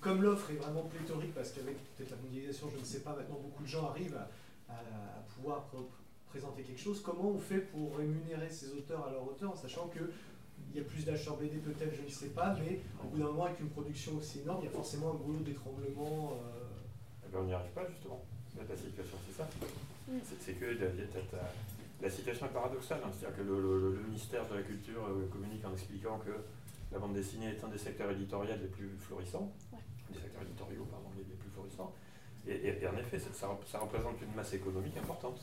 comme l'offre est vraiment pléthorique, parce qu'avec peut-être la mondialisation, je ne sais pas, maintenant beaucoup de gens arrivent à, à- à pouvoir pr- présenter quelque chose, comment on fait pour rémunérer ces auteurs à leur hauteur, en sachant que il y a plus d'acheteurs BD peut-être, je ne sais pas, mais au bout d'un moment, avec une production aussi énorme, il y a forcément un goulot d'étranglement. euh, Eh ben, on n'y arrive pas justement. C'est la situation, c'est ça. C'est- que la, la- la- la situation est paradoxale. hein. C'est-à-dire que le, le- le ministère de la Culture euh, communique en expliquant que la bande dessinée est un des secteurs éditoriaux les plus florissants, Ouais. des secteurs éditoriaux pardon, les, les plus florissants. Et, et- et en effet, ça, ça rep- ça représente une masse économique importante.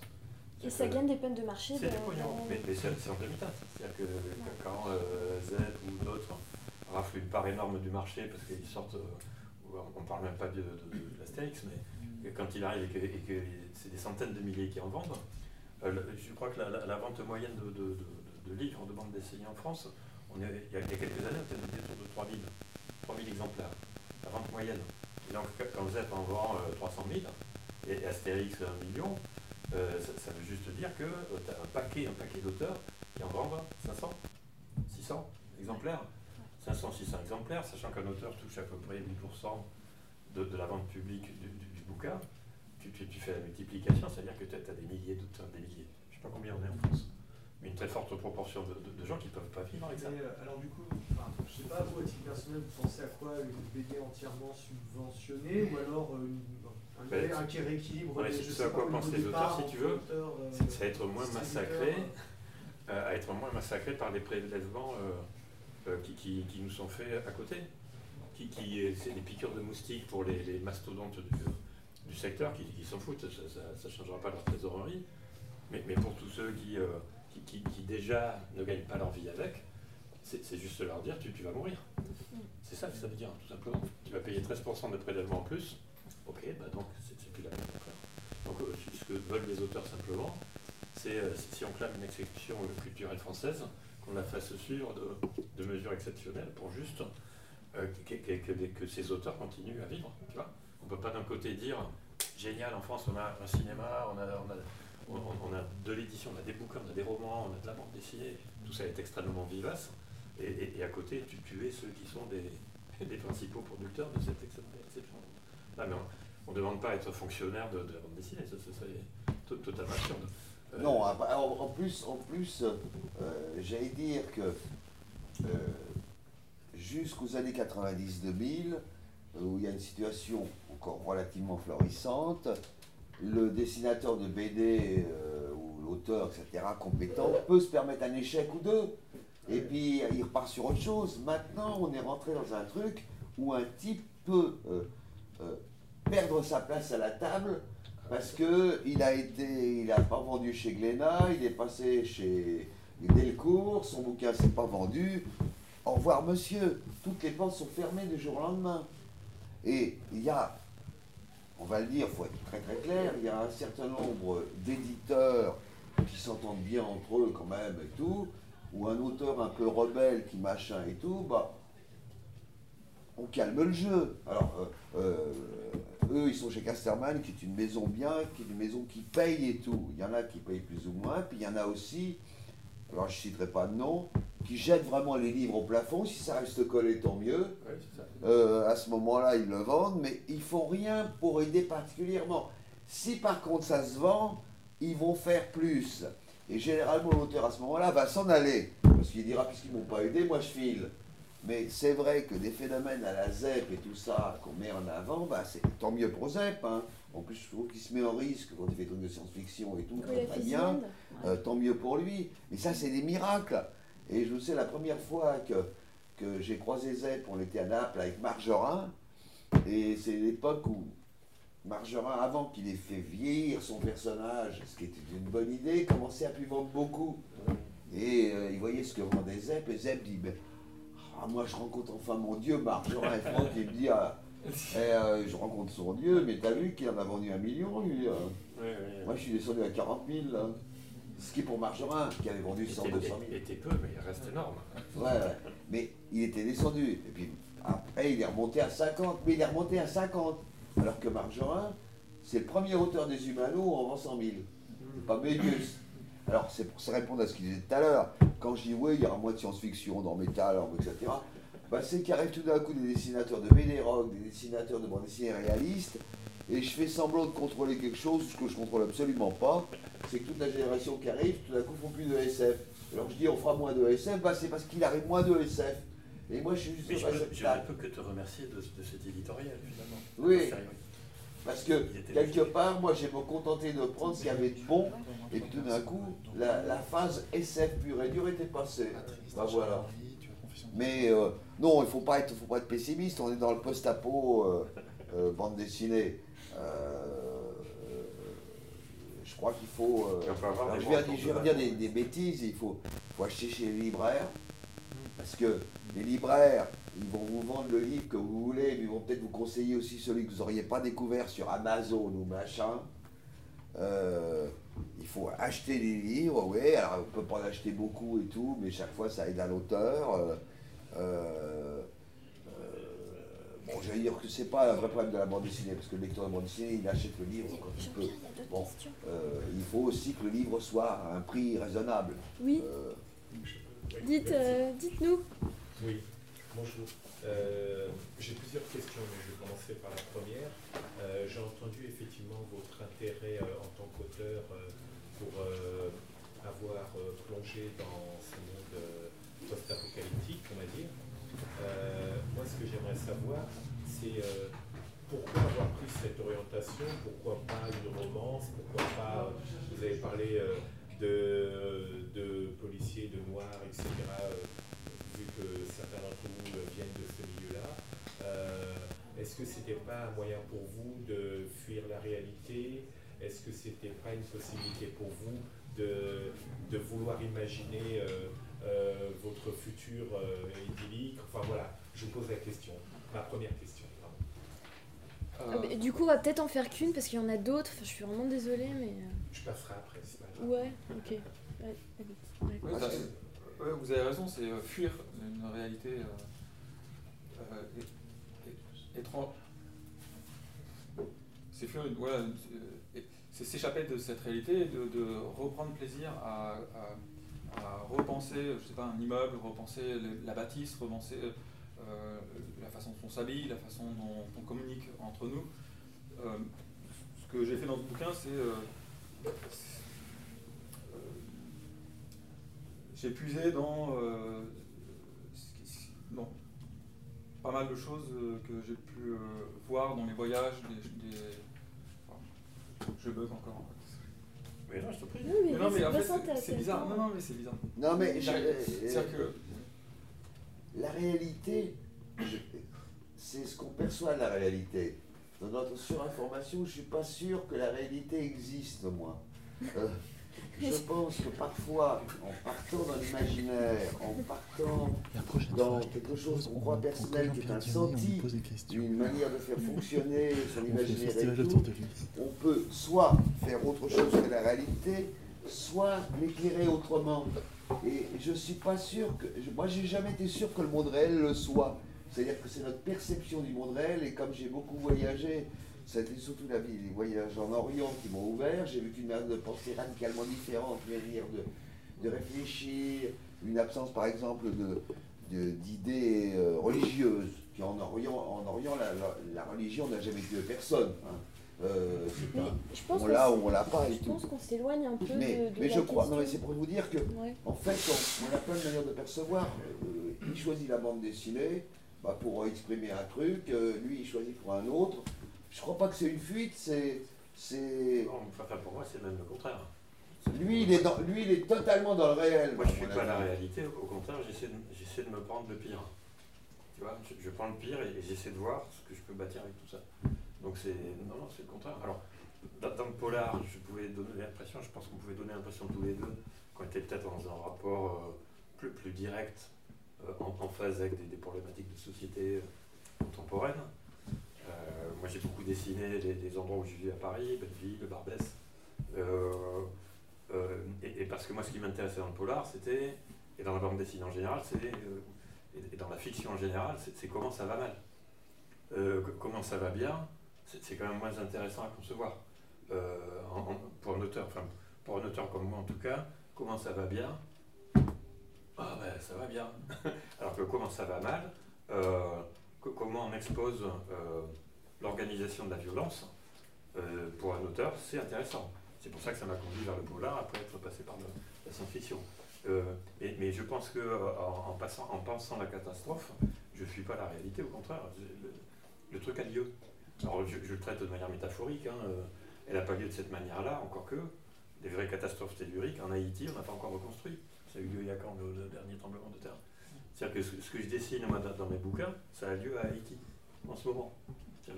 Et ça gagne des peines de marché. c'est du pognon, mais, mais c'est c'est en demi-teinte. C'est-à-dire que quand euh, Z ou d'autres raflent une part énorme du marché parce qu'ils sortent, euh, on ne parle même pas de, de, de l'Astérix, mais quand il arrive et que, et que c'est des centaines de milliers qui en vendent, euh, je crois que la, la- la vente moyenne de, de- de- de livres de bande dessinée en France, on est, il, y a, il y a quelques années, on était autour de 3000, 3000 exemplaires, la vente moyenne. Et donc quand ZEP en vend euh, 300 000 et Astérix 1 million, euh, ça, veut juste dire que tu as un paquet, un paquet d'auteurs qui en vendent 500, 600 exemplaires. 500, 600 exemplaires, sachant qu'un auteur touche à peu près 10% de, de la vente publique du, bouquin, tu, tu- fais la multiplication, c'est-à-dire que tu as, des milliers d'auteurs, des milliers, je ne sais pas combien on est en France, une très forte proportion de, de- de gens qui ne peuvent pas vivre avec ça. Euh, alors du coup, enfin, je sais pas, vous, à titre personnel, vous pensez à quoi Une BD entièrement subventionnée ou alors euh, une- un, Ben, un qui rééquilibre ouais, les- c'est à quoi pensent les auteurs, si tu veux. euh, C'est à être moins massacré, euh, à être moins massacré par des prélèvements qui, qui- qui nous sont faits à côté. Qui, qui, c'est des piqûres de moustiques pour les, les mastodontes du, du secteur qui, s'en foutent, ça ne changera pas leur trésorerie. Mais, mais pour tous ceux qui, qui, déjà ne gagnent pas leur vie avec, c'est juste leur dire tu, vas mourir. C'est ça que ça veut dire, tout simplement. Tu vas payer 13% de prélèvement en plus. Ok, bah donc c'est plus la même affaire. Donc euh, ce que veulent les auteurs simplement, c'est euh, si on clame une exception culturelle française, qu'on la fasse suivre de, mesures exceptionnelles pour juste euh, que, ces auteurs continuent à vivre. On ne peut pas d'un côté dire génial, en France on a un cinéma, on a, on- a de l'édition, on a des bouquins, on a des romans, on a de la bande dessinée, tout ça est extrêmement vivace. Et, à côté, tu, tu es ceux qui sont des, principaux producteurs de cette exception. Mais on ne demande pas à être fonctionnaire de, la bande dessinée, ça, serait to- totalement absurde. Euh, Non, en, en plus, en plus euh, j'allais dire que euh, jusqu'aux années 90-2000, où il y a une situation encore relativement florissante, le dessinateur de BD euh, ou l'auteur, etc., compétent, peut se permettre un échec ou deux. Et puis il repart sur autre chose. Maintenant, on est rentré dans un truc où un type peut euh, euh, perdre sa place à la table parce que il a été, il pas vendu chez Glénat, il est passé chez Delcourt, son bouquin s'est pas vendu. Au revoir monsieur, toutes les portes sont fermées du jour au lendemain. Et il y a, on va le dire, il faut être très très clair, il y a un certain nombre d'éditeurs qui s'entendent bien entre eux quand même et tout, ou un auteur un peu rebelle qui machin et tout, bah on calme le jeu. Alors, euh, euh, eux, ils sont chez Casterman, qui est une maison bien, qui est une maison qui paye et tout. Il y en a qui payent plus ou moins, puis il y en a aussi, alors je ne citerai pas de nom, qui jettent vraiment les livres au plafond. Si ça reste collé, tant mieux. ouais, c'est ça. Euh, à ce moment-là, ils le vendent, mais ils font rien pour aider particulièrement. Si par contre ça se vend, ils vont faire plus. Et généralement, l'auteur à ce moment-là va s'en aller. Parce qu'il dira, puisqu'ils m'ont pas aidé, moi je file. Mais c'est vrai que des phénomènes à la ZEP et tout ça qu'on met en avant, bah, c'est tant mieux pour ZEP. hein. En plus, je trouve qu'il se met en risque quand il fait des trucs de science-fiction et tout, Oui, très, bien. Euh, tant mieux pour lui. Mais ça, c'est des miracles. Et je sais, la première fois que, que j'ai croisé Zep, on était à Naples avec Margerin. Et c'est l'époque où Margerin, avant qu'il ait fait vieillir son personnage, ce qui était une bonne idée, commençait à plus vendre beaucoup. Et euh, il voyait ce que vendait Zep. Et Zep dit ben, Ah, Moi, je rencontre enfin mon Dieu. Margerin et Franck, il me dit ah, eh, euh, Je rencontre son Dieu, mais t'as vu qu'il en a vendu un million, lui. hein. Moi, je suis descendu à 40 000. là. Ce qui est pour Margerin, qui avait vendu 100, 200 était, 000. était peu, mais il reste énorme. Ouais, ouais. Mais il était descendu. Et puis après, il est remonté à 50. Mais il est remonté à 50. Alors que Margerin, c'est le premier auteur des Humanos où on vend 100 000. Pas Médius. Alors, c'est pour se répondre à ce qu'il disait tout à l'heure. Quand je dis, oui, il y aura moins de science-fiction dans Metal, etc., bah, c'est qu'arrivent tout d'un coup des dessinateurs de BD rock, des dessinateurs de bande dessinée réalistes, et je fais semblant de contrôler quelque chose, ce que je contrôle absolument pas, c'est que toute la génération qui arrive, tout d'un coup, font plus de SF. Alors je dis, on fera moins de SF, bah, c'est parce qu'il arrive moins de SF. Et moi, je suis juste Mais je, ne peux que te remercier de, de cet éditorial, finalement. Oui. Parce que, quelque part, moi, j'ai me contenté de prendre ce qu'il y avait de bon, et puis tout d'un coup, la, la phase SF pure et dure était passée. Bah voilà. Mais euh, non, il ne faut, pas être- faut pas être pessimiste, on est dans le post-apo euh, euh, bande dessinée. Euh, je crois qu'il faut. euh, alors je vais, dire- je vais de des, bêtises, il faut, faut acheter chez les libraires, parce que les libraires, ils vont vous vendre le livre que vous voulez, mais ils vont peut-être vous conseiller aussi celui que vous n'auriez pas découvert sur Amazon ou machin. Euh, il faut acheter des livres, oui, alors on peut pas en acheter beaucoup et tout, mais chaque fois ça aide à l'auteur. Euh, bon, j'allais dire que c'est pas un vrai problème de la bande dessinée, parce que le lecteur de bande dessinée, il achète le livre quand il peut. Bon, euh, il faut aussi que le livre soit à un prix raisonnable. Oui, Euh, dites, euh, dites-nous. Oui, bonjour. Euh, J'ai plusieurs questions, mais je vais commencer par la première. Euh, J'ai entendu effectivement votre intérêt euh, en tant qu'auteur euh, pour euh, avoir euh, plongé dans ce monde euh, post-apocalyptique, on va dire. Euh, ce que j'aimerais savoir, c'est euh, pourquoi avoir pris cette orientation, pourquoi pas une romance, pourquoi pas, vous avez parlé euh, de, de policiers, de noirs, etc., euh, vu que certains d'entre vous euh, viennent de ce milieu-là. Euh, Est-ce que c'était pas un moyen pour vous de fuir la réalité? Est-ce que c'était pas une possibilité pour vous de, de vouloir imaginer euh, euh, votre futur euh, idyllique Enfin voilà, je vous pose la question, ma première question. pardon. Ah, mais du coup, on va peut-être en faire qu'une parce qu'il y en a d'autres. Enfin, je suis vraiment désolée, mais. Je passerai après, c'est pas euh, grave. Ouais, ok. Ouais, allez. Ouais. Oui, ça- ouais, vous avez raison, c'est euh, fuir une réalité euh, euh, étrange. C'est fuir une, voilà, euh, c'est s'échapper de cette réalité et de, de reprendre plaisir à, à- à repenser, je sais pas, un immeuble, repenser la bâtisse, repenser euh, la façon dont on s'habille, la façon dont on communique entre nous. Euh, ce que j'ai fait dans ce bouquin, c'est euh, euh, j'ai puisé dans, euh, pas mal de choses euh, que j'ai pu euh, voir dans mes voyages. Des, je bug encore. Mais non, je te prie. Mais, Mais non, mais c'est en fait, bizarre. Non, non, mais c'est bizarre. non mais je- euh, C'est-à-dire que la réalité, c'est ce qu'on perçoit de la réalité. Dans notre surinformation, je ne suis pas sûr que la réalité existe, moi. Euh, je pense que parfois, en partant dans l'imaginaire, en partant dans quelque chose qu'on croit personnel, qui est un senti, d'une manière de faire fonctionner son imaginaire et tout, on peut soit faire autre chose que la réalité, soit l'éclairer autrement. Et je suis pas sûr que. je- Moi, j'ai jamais été sûr que le monde réel le soit. C'est-à-dire que c'est notre perception du monde réel, et comme j'ai beaucoup voyagé, ça a été surtout la vie, les voyages en Orient qui m'ont ouvert. J'ai vu qu'une manière de penser radicalement différente, une manière de, de réfléchir, une absence par exemple de, de- d'idées euh, religieuses. Puis en Orient, en Orient la, la- la religion n'a jamais tué personne. hein. Euh, Mais je pense on qu'on l'a s- ou on l'a pas et Je tout. pense qu'on s'éloigne un peu Mais, de, de mais la je crois, non mais c'est pour vous dire que Ouais. en fait, on, on a plein de manières de percevoir. Euh, il choisit la bande dessinée bah, pour exprimer un truc, euh, lui il choisit pour un autre. Je crois pas que c'est une fuite, c'est. enfin, pour moi, c'est même le contraire. lui, il est dans, lui, il est totalement dans le réel. Moi, je suis mon pas la réalité, au contraire, j'essaie de, de me prendre le pire. Tu vois, je, je prends le pire et, et j'essaie de voir ce que je peux bâtir avec tout ça. Donc c'est non, non, c'est le contraire. Alors, dans, dans le polar, je pouvais donner l'impression, je pense qu'on pouvait donner l'impression tous les deux qu'on était peut-être dans un rapport euh, plus, plus direct, euh, en, en phase avec des, des problématiques de société euh, contemporaine. Euh, moi, j'ai beaucoup dessiné les, endroits où je vis à Paris, Belleville, Barbès. Euh, euh, et, parce que moi, ce qui m'intéressait dans le polar, c'était, et dans la bande dessinée en général, c'est, et, dans la fiction en général, c'est, comment ça va mal. Comment ça va bien, c'est, quand même moins intéressant à concevoir. Pour un auteur, enfin, pour un auteur comme moi en tout cas, comment ça va bien Ah ben, ça va bien. Alors que comment ça va mal, comment on expose l'organisation de la violence, euh, pour un auteur, c'est intéressant. C'est pour ça que ça m'a conduit vers le polar après être passé par la science-fiction. Euh, mais, mais je pense que euh, en, passant, en pensant la catastrophe, je ne suis pas la réalité, au contraire. Le, truc a lieu. Alors je, le traite de manière métaphorique. hein, elle n'a pas lieu de cette manière-là, encore que des vraies catastrophes telluriques en Haïti, on n'a pas encore reconstruit. Ça a eu lieu il y a quand le, le dernier tremblement de terre? C'est-à-dire que ce, que je dessine dans mes bouquins, ça a lieu à Haïti en ce moment.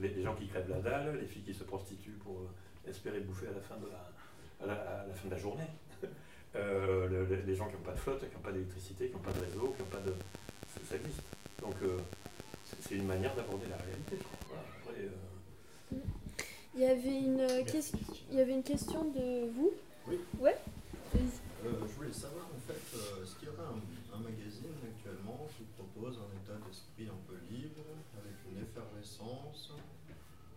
Les, les gens qui crèvent la dalle, les filles qui se prostituent pour euh, espérer bouffer à la fin de la, à la, à la fin de la journée. Euh, le- le- les gens qui n'ont pas de flotte, qui n'ont pas d'électricité, qui n'ont pas de réseau, qui n'ont pas de. Ça, ça existe. Donc, euh, c'est une manière d'aborder la réalité. Voilà, après, euh, Il y avait une, euh, ques- il y avait une question de vous Oui. Ouais. Euh, je voulais savoir en fait, euh, est-ce qu'il y aurait un, un magazine actuellement qui propose un état d'esprit un peu libre, avec une effervescence,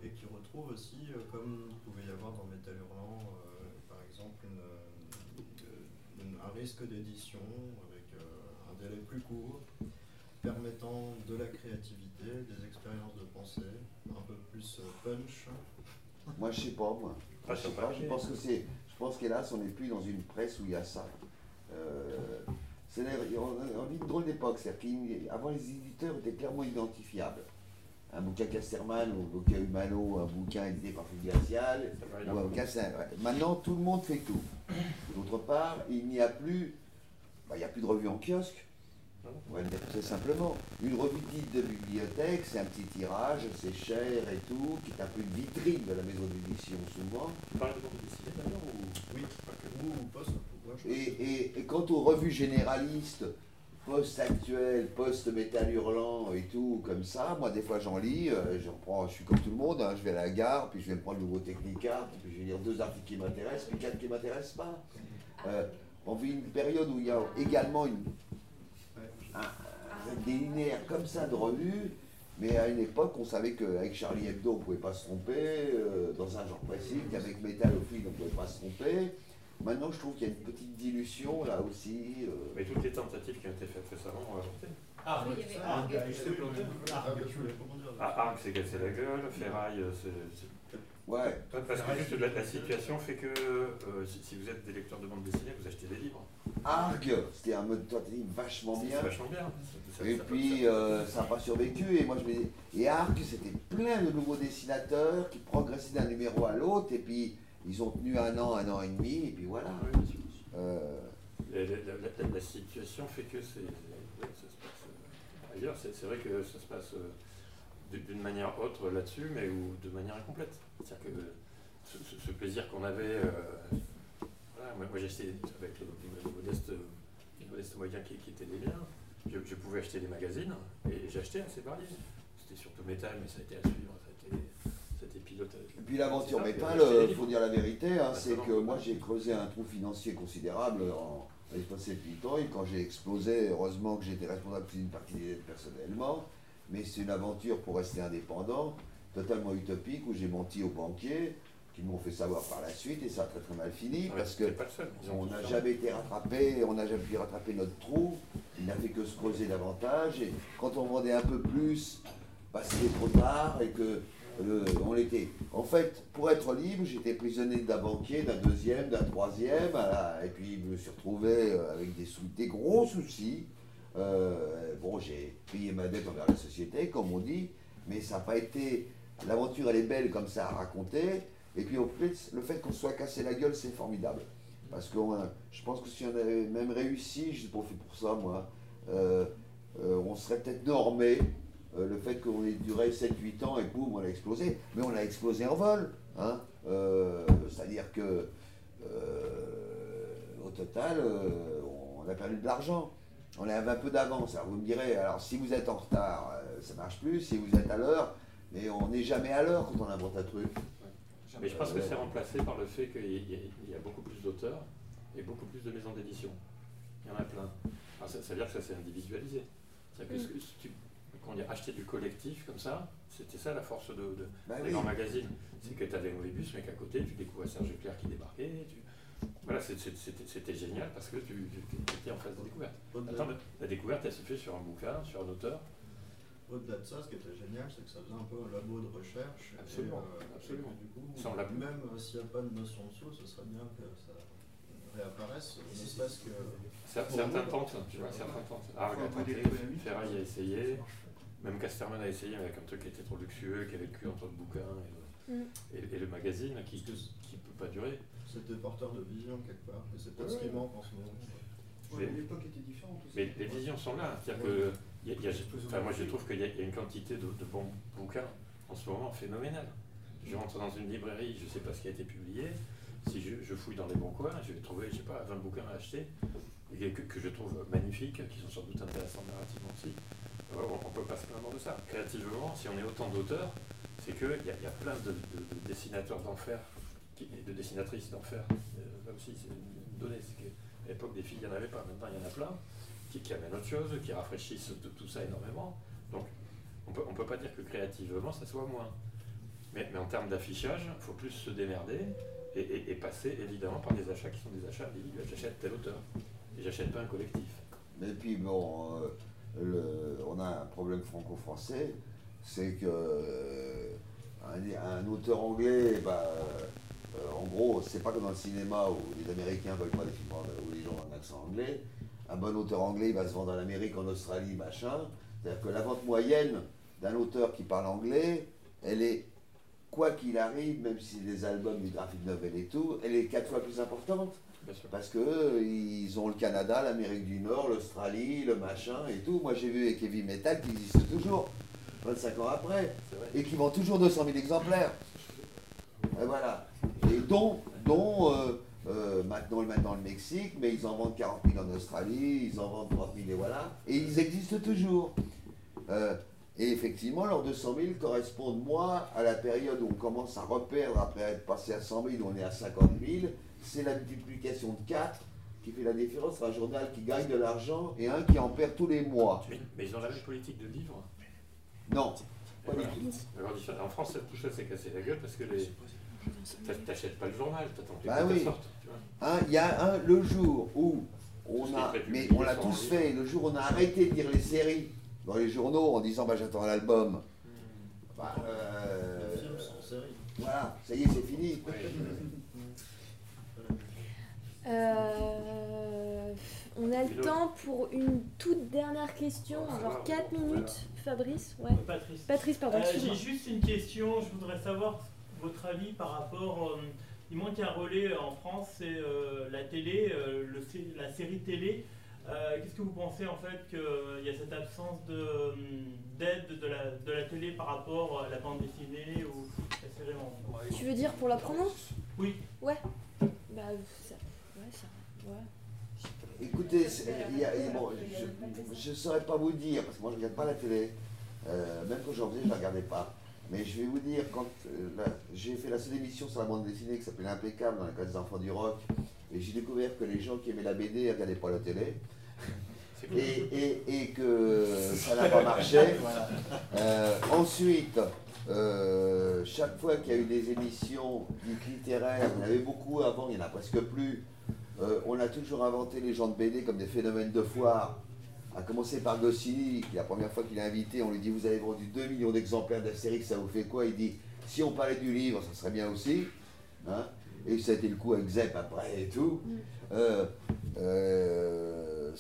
et qui retrouve aussi, euh, comme il pouvait y avoir dans Métal Hurlant, euh, par exemple, une, euh, une- un risque d'édition avec euh, un délai plus court, permettant de la créativité, des expériences de pensée, un peu plus punch. Moi, je sais pas, moi. Ah, je sais pas, je pense que c'est. Je pense qu'hélas, on n'est plus dans une presse où il y a ça. Euh, on, on vit une drôle d'époque. c'est-à-dire qu'avant, les éditeurs étaient clairement identifiables. Un bouquin Casterman ou un bouquin Humano, un bouquin édité par il ou un bouquin. Maintenant, tout le monde fait tout. D'autre part, il n'y a plus. bah, il n'y a plus de revue en kiosque. On va dire très simplement. Une revue dite de bibliothèque, c'est un petit tirage, c'est cher et tout, qui est un peu une vitrine de la maison d'édition souvent. Tu parles de d'ailleurs ou Oui, pas que ou post ouais, je Et, et- et quant aux revues généralistes, post-actuelles, post-métal hurlant et tout, comme ça, moi des fois j'en lis, euh, j'en prends, je suis comme tout le monde, hein, je vais à la gare, puis je vais me prendre le nouveau Technica, puis je vais lire deux articles qui m'intéressent, puis quatre qui ne m'intéressent pas. Euh, on vit une période où il y a également une, je- un- des linéaires comme ça de revues, mais à une époque on savait qu'avec Charlie Hebdo on ne pouvait pas se tromper, euh, dans un genre précis, qu'avec Metal on ne pouvait pas se tromper. Maintenant je trouve qu'il y a une petite dilution là aussi. euh, Mais toutes les tentatives qui ont été faites récemment ont avorté. Ah, Oui, il y avait Arc s'est cassé la gueule, Ferraille, euh, c'est. Ouais, Parce que juste la, la situation fait que euh, si, si vous êtes des lecteurs de bande dessinée, vous achetez des livres. Arg, c'était un mode tentative vachement bien. vachement bien. Ça- ça- Et ça- puis ça- euh, ça n'a pas survécu. Et moi je me dis, et Arg, c'était plein de nouveaux dessinateurs qui progressaient d'un numéro à l'autre. Et puis ils ont tenu un an, un an et demi. Et puis voilà. Euh, la, la- la- la situation fait que c'est, ouais, ça se passe euh, ailleurs. C'est, c'est vrai que ça se passe euh, d'une d'une manière autre là-dessus, mais ou de manière incomplète. C'est-à-dire que ce, ce- ce plaisir qu'on avait, euh, voilà, moi, moi j'ai acheté avec le, le modeste, le modeste moyen qui, qui était les miens, je, je pouvais acheter des magazines et j'ai acheté assez varié. C'était surtout métal, mais ça a été à suivre, ça a été, ça a été piloté. et puis l'aventure acheté des il faut dire la vérité, hein, Ah, c'est que moi j'ai creusé un trou financier considérable en l'espace de 8 ans. Et quand j'ai explosé, heureusement que j'étais responsable d'une partie des dettes personnellement. Mais c'est une aventure pour rester indépendant, totalement utopique, où j'ai menti aux banquiers, qui m'ont fait savoir par la suite, et ça a très très mal fini, Ouais, parce que pas le seul. On n'a jamais été rattrapé, on n'a jamais pu rattraper notre trou, il n'a fait que se creuser davantage, et quand on vendait un peu plus, bah, c'était trop tard, et que euh, on l'était. En fait, pour être libre, j'étais prisonnier d'un banquier, d'un deuxième, d'un troisième, voilà, et puis je me suis retrouvé euh, avec des, gros soucis. Euh, bon, j'ai payé ma dette envers la société, comme on dit, mais ça n'a pas été. L'aventure, elle est belle comme ça à raconter. Et puis, au plus, le fait qu'on soit cassé la gueule, c'est formidable. Parce que je pense que si on avait même réussi, je fait pour ça, moi, euh, euh, on serait peut-être normé. Euh, le fait qu'on ait duré 7-8 ans et boum, on a explosé. Mais on a explosé en vol. Hein Euh, C'est-à-dire que, euh, au total, on a perdu de l'argent. On avait un peu d'avance. Alors vous me direz, alors si vous êtes en retard, ça marche plus. Si vous êtes à l'heure, mais on n'est jamais à l'heure quand on invente un truc. Mais je pense que c'est remplacé par le fait qu'il y, a- beaucoup plus d'auteurs et beaucoup plus de maisons d'édition. Il y en a plein. Alors ça, ça veut dire que ça s'est individualisé. C'est-à-dire que tu comment dire, acheter du collectif comme ça, c'était ça la force de, de, Bah des oui. grands magazines. C'est que tu avais Moebius, mais qu'à côté, tu découvrais Serge Leclerc qui débarquait. tu- Voilà, c'était génial parce que tu, étais en phase de découverte. Attends, mais la découverte, elle se fait sur un bouquin, sur un auteur. Au-delà de ça, ce qui était génial, c'est que ça faisait un peu un labo de recherche. et, Absolument, euh, absolument. et du coup, même euh, s'il n'y a pas de notion dessous, ce serait bien que ça réapparaisse, ne serait-ce que. Cer- Pour Certains tentent, tu vois, certains tentent. Ferraille a essayé, même Casterman a essayé mais avec un truc qui était trop luxueux, qui avait le cul entre le bouquin et le, Mm. et, et le magazine qui qui peut pas durer. C'était porteur de vision quelque part, et c'est Ouais, ce qui ouais. manque en ce moment. Ouais, l'époque était différente aussi. Mais les visions sont là, c'est-à-dire que il y a- il y a- enfin, moi je trouve qu'il y, a il y a une quantité de, de bons bouquins en ce moment phénoménale. Je rentre dans une librairie, je ne sais pas ce qui a été publié. Si je, je fouille dans les bons coins, je vais trouver, je sais pas, 20 bouquins à acheter, et que, que je trouve magnifiques, qui sont sans doute intéressants narrativement aussi. On ne peut pas se plaindre de ça. Créativement, si on est autant d'auteurs, c'est qu'il y, y a plein de, de- de dessinateurs d'enfer qui- et de dessinatrices d'enfer. Euh, Là aussi, c'est une donnée. C'est qu'à l'époque, des filles, il n'y en avait pas. Maintenant, il y en a plein qui, qui amènent autre chose, qui rafraîchissent de tout ça énormément. Donc, on peut, ne peut pas dire que créativement, ça soit moins. Mais, mais en termes d'affichage, il faut plus se démerder et, et- et passer évidemment par des achats qui sont des achats individuels. J'achète tel auteur et j'achète pas un collectif. Et puis bon, euh, on a un problème franco-français, c'est que euh, un, auteur anglais, bah, euh, en gros, c'est pas comme dans le cinéma où les Américains veulent pas des films où les gens ont un accent anglais. Un bon auteur anglais il va se vendre en Amérique, en Australie, machin. C'est-à-dire que la vente moyenne d'un auteur qui parle anglais, elle est, quoi qu'il arrive, même si des albums, des graphiques novel et tout, elle est quatre fois plus importante. Parce que euh, ils ont le Canada, l'Amérique du Nord, l'Australie, le machin et tout. Moi j'ai vu avec Heavy Metal qui existe toujours, 25 ans après, et qui vend toujours 200 000 exemplaires. Et voilà. Et dont, dont euh, euh, maintenant, maintenant le Mexique, mais ils en vendent 40 000 en Australie, ils en vendent 30 000 et voilà. Et ils existent toujours. Euh, et effectivement, leurs 200 000 correspondent, moi, à la période où on commence à reperdre après être passé à 100 000, où on est à 50 000. C'est la multiplication de 4 qui fait la différence entre un journal qui gagne de l'argent et un qui en perd tous les mois. Mais, mais ils ont la même politique de livre. Non. Pas voilà. alors. En France, cette touche s'est cassé la gueule parce que les. T'achètes pas le journal, t'attends que Bah oui. vois. Hein, Il y a un, le jour où on a, mais on l'a tous livre. fait, le jour où on a arrêté de lire les séries dans les journaux en disant bah j'attends l'album, bah, euh, Le film sans série. voilà, ça y est c'est fini. Euh, on a le temps pour une toute dernière question, Ah, genre voilà. 4 minutes. Fabrice, ouais. Patrice. Patrice, pardon, Euh. J'ai juste une question, je voudrais savoir votre avis par rapport. euh, il manque un relais en France, c'est euh, la télé, euh, le la série télé. Euh, Qu'est-ce que vous pensez en fait qu'il y a cette absence de, euh, d'aide de la, de la télé par rapport à la bande dessinée ou la série en. Tu veux dire pour la promo? Oui. Ouais. Bah, ça. Ouais, ça. Ouais. Écoutez, c'est- il y a- il y a- bon, je ne saurais pas vous dire, parce que moi je ne regarde pas la télé, Euh, même quand j'en faisais, je ne la regardais pas. Mais je vais vous dire, quand euh, j'ai fait la seule émission sur la bande dessinée qui s'appelait Impeccable dans la classe des enfants du rock, et j'ai découvert que les gens qui aimaient la BD ne regardaient pas la télé, et, et- et que ça n'a pas marché. Euh, ensuite, chaque fois qu'il y a eu des émissions dites littéraires, il y en avait beaucoup avant, il n'y en a presque plus. Euh, on a toujours inventé les gens de BD comme des phénomènes de foire. À commencer par Goscinny, qui la première fois qu'il est invité, on lui dit Vous avez vendu 2 millions d'exemplaires d'Astérix, ça vous fait quoi? Il dit Si on parlait du livre, ça serait bien aussi. Hein et ça a été le coup avec Zep après et tout. Euh, euh,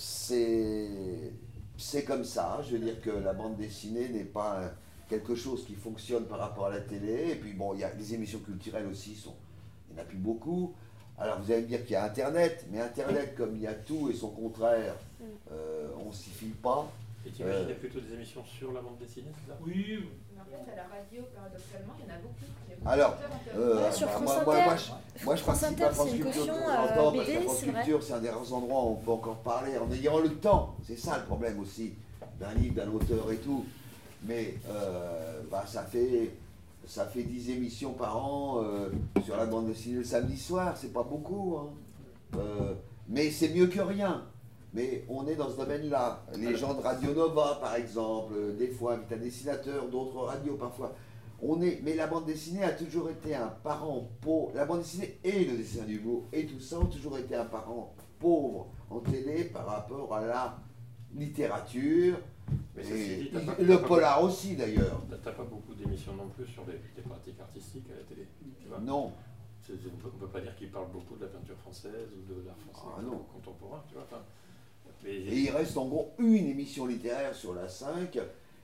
c'est comme ça. Je veux dire que la bande dessinée n'est pas un- quelque chose qui fonctionne par rapport à la télé. Et puis bon, il y a les émissions culturelles aussi, sont, il n'y en a plus beaucoup. Alors vous allez me dire qu'il y a Internet, mais Internet, comme il y a tout et son contraire, euh, on ne s'y fie pas. Et t'imagines, il y Euh. a plutôt des émissions sur la bande dessinée, c'est ça? Oui, Mais en fait, à la radio, paradoxalement, il y en a beaucoup. Il y a beaucoup Alors. Euh, Ouais, sur bah, France moi, moi, Inter. moi, je, moi, je France participe Inter, à France c'est une Culture de caution, temps en temps, parce BD, que France c'est vrai. Culture, c'est un des rares endroits où on peut encore parler en ayant le temps. C'est ça le problème aussi d'un livre, d'un auteur et tout. Mais euh, bah, ça fait ça fait 10 émissions par an euh, sur la bande dessinée le samedi soir, c'est pas beaucoup. hein. Euh, mais c'est mieux que rien. Mais on est dans ce domaine-là. Les gens de Radio Nova, par exemple, euh, des fois, invitent un dessinateur, d'autres radios parfois. On est, mais la bande dessinée a toujours été un parent pauvre. La bande dessinée et le dessin beau et tout ça ont toujours été un parent pauvre en télé par rapport à la littérature Mais dit, pas- le pas- polar aussi d'ailleurs. T'as pas beaucoup d'émissions non plus sur des, des pratiques artistiques à la télé. Tu vois Non, on ne peut pas dire qu'ils parlent beaucoup de la peinture française ou de l'art français Ah, non. contemporain. Tu vois, mais Et il reste en gros une émission littéraire sur la 5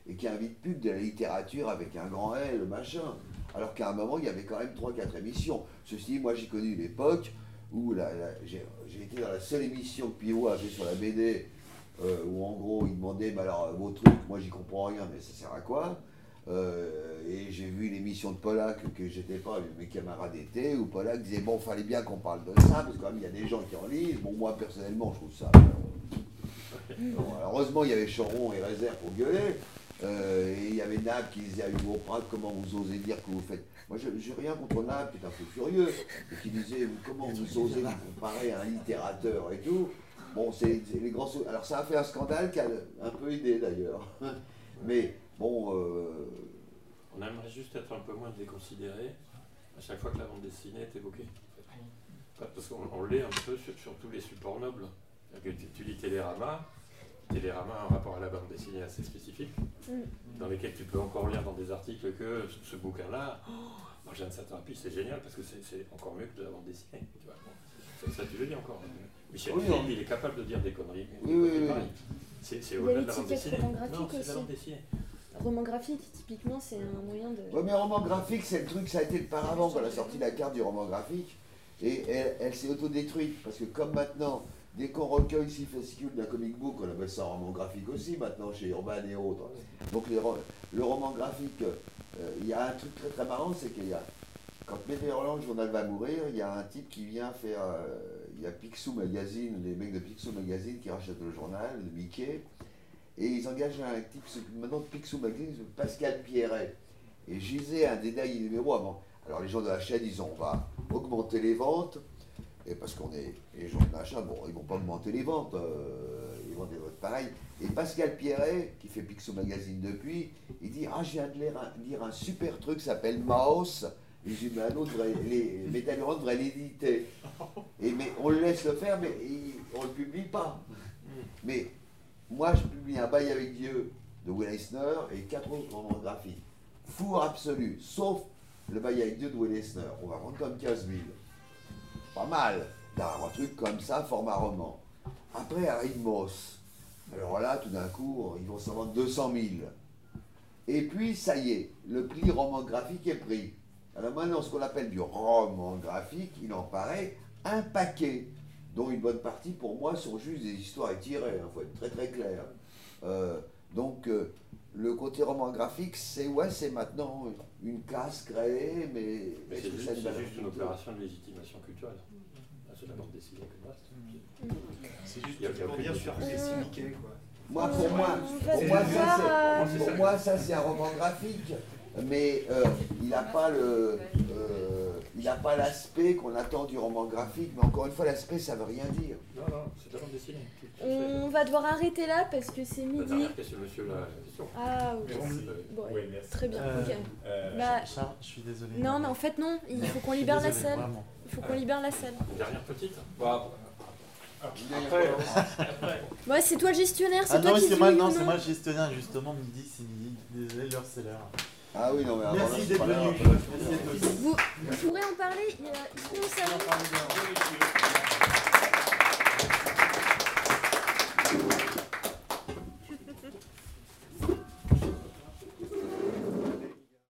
et qui invite plus que de la littérature avec un grand L, machin. Alors qu'à un moment, il y avait quand même 3-4 émissions. Ceci dit, moi j'ai connu une époque où j'ai été dans la seule émission que Pierrot a fait sur la BD, euh, où en gros il demandait bah alors, vos trucs, moi j'y comprends rien, mais ça sert à quoi? Euh, Et j'ai vu l'émission de Pollack que j'étais pas, avec mes camarades étaient, où Pollack disait bon, fallait bien qu'on parle de ça, parce que quand même il y a des gens qui en lisent. Bon, moi personnellement, je trouve ça. euh, Bon, heureusement, il y avait Choron et Réserve pour gueuler. Euh, et il y avait Nab qui disait à Hugo Pratt comment vous osez dire que vous faites? Moi, je j'ai rien contre Nab qui est un peu furieux et qui disait comment vous osez vous comparer à un littérateur et tout? Bon, c'est les grands. Alors, ça a fait un scandale qui a un peu aidé d'ailleurs. Mais bon, euh, On aimerait juste être un peu moins déconsidéré à chaque fois que la bande dessinée est évoquée. Parce qu'on on l'est un peu sur, sur tous les supports nobles. Que tu, tu lis Télérama, Télérama a un rapport à la bande dessinée assez spécifique, Mm. dans lesquels tu peux encore lire dans des articles que ce, ce bouquin-là, oh, Marjane Satrapi, c'est génial parce que c'est encore mieux que de la bande dessinée. Tu vois. Bon, ça, ça, tu le dis encore. Michel Oui, non. il est capable de dire des conneries. Oui, oui, C'est oui. C'est au-delà de la bande dessinée. roman graphique Non, c'est la aussi. bande dessinée. Roman graphique, typiquement, c'est un moyen de. Ouais, mais roman graphique, c'est le truc, ça a été le paravent quand a sorti la carte du roman graphique. Et elle, elle s'est autodétruite. Parce que comme maintenant, dès qu'on recueille six fascicules d'un comic book, on appelle ça un roman graphique aussi maintenant chez Urban et autres. Donc les le roman graphique, euh, il y a un truc très très marrant, c'est qu'il y a, quand Météorland, le journal va mourir, il y a un type qui vient faire, euh, il y a Picsou Magazine, les mecs de Picsou Magazine qui rachètent le journal, de Mickey, et ils engagent un type, maintenant de Picsou Magazine, Pascal Pierret. Et je lisais un derniers numéros avant. Alors les gens de la chaîne, ils ont, on va augmenter les ventes, et parce qu'on est, les gens de machin, bon, ils vont pas augmenter les ventes, euh, ils vont des ventes pareilles. Et Pascal Pierret, qui fait Picsou Magazine depuis, il dit Ah, je viens de lire un, lire un super truc, s'appelle Maos. Un autre, devrait- les Métalluron devrait l'éditer. Et mais on le laisse le faire, mais on le publie pas. Mais moi, je publie un bail avec Dieu de Will Eisner et quatre autres romans graphiques. Four absolu, sauf le bail avec Dieu de Will Eisner. On va vendre comme 15 000. Pas mal un truc comme ça, format roman. Après arrive Moss. Alors là, tout d'un coup, ils vont s'en vendre 200 000. Et puis, ça y est, le pli roman graphique est pris. Alors maintenant, ce qu'on appelle du roman graphique, il en paraît un paquet, dont une bonne partie, pour moi, sont juste des histoires étirées. Il faut être très très clair. Euh, donc, euh, le côté roman graphique, c'est ouais, c'est maintenant une classe créée, mais Mais est-ce c'est que juste, juste une opération de légitimation culturelle. C'est la dessinée que le reste. C'est juste Il y a- pour dire sur Mickey, quoi. Moi, pour moi, euh, pour moi, ça, c'est un roman graphique, mais euh, il n'a pas le, euh, il n'a pas l'aspect qu'on attend du roman graphique. Mais encore une fois, l'aspect, ça veut rien dire. Non, non, c'est de. On va devoir arrêter là parce que c'est midi. dernière question, monsieur, la la question. Ah, ok. Bon, Oui, merci. très bien, Euh, ok. Euh, Bah, Charles, je suis désolé. non, mais en fait, non, il faut qu'on libère la salle. Vraiment. Il faut qu'on libère la salle. Une dernière petite Bah, Après, après. Ouais, c'est toi le gestionnaire, c'est Ah toi non, qui c'est moi, non, c'est moi le gestionnaire, justement, midi, c'est midi. Désolé, l'heure c'est l'heure. Ah oui, non, mais avant, là, Merci d'être venu. Vous, vous pourrez en parler il y a- ici au salon. Oui, oui, oui.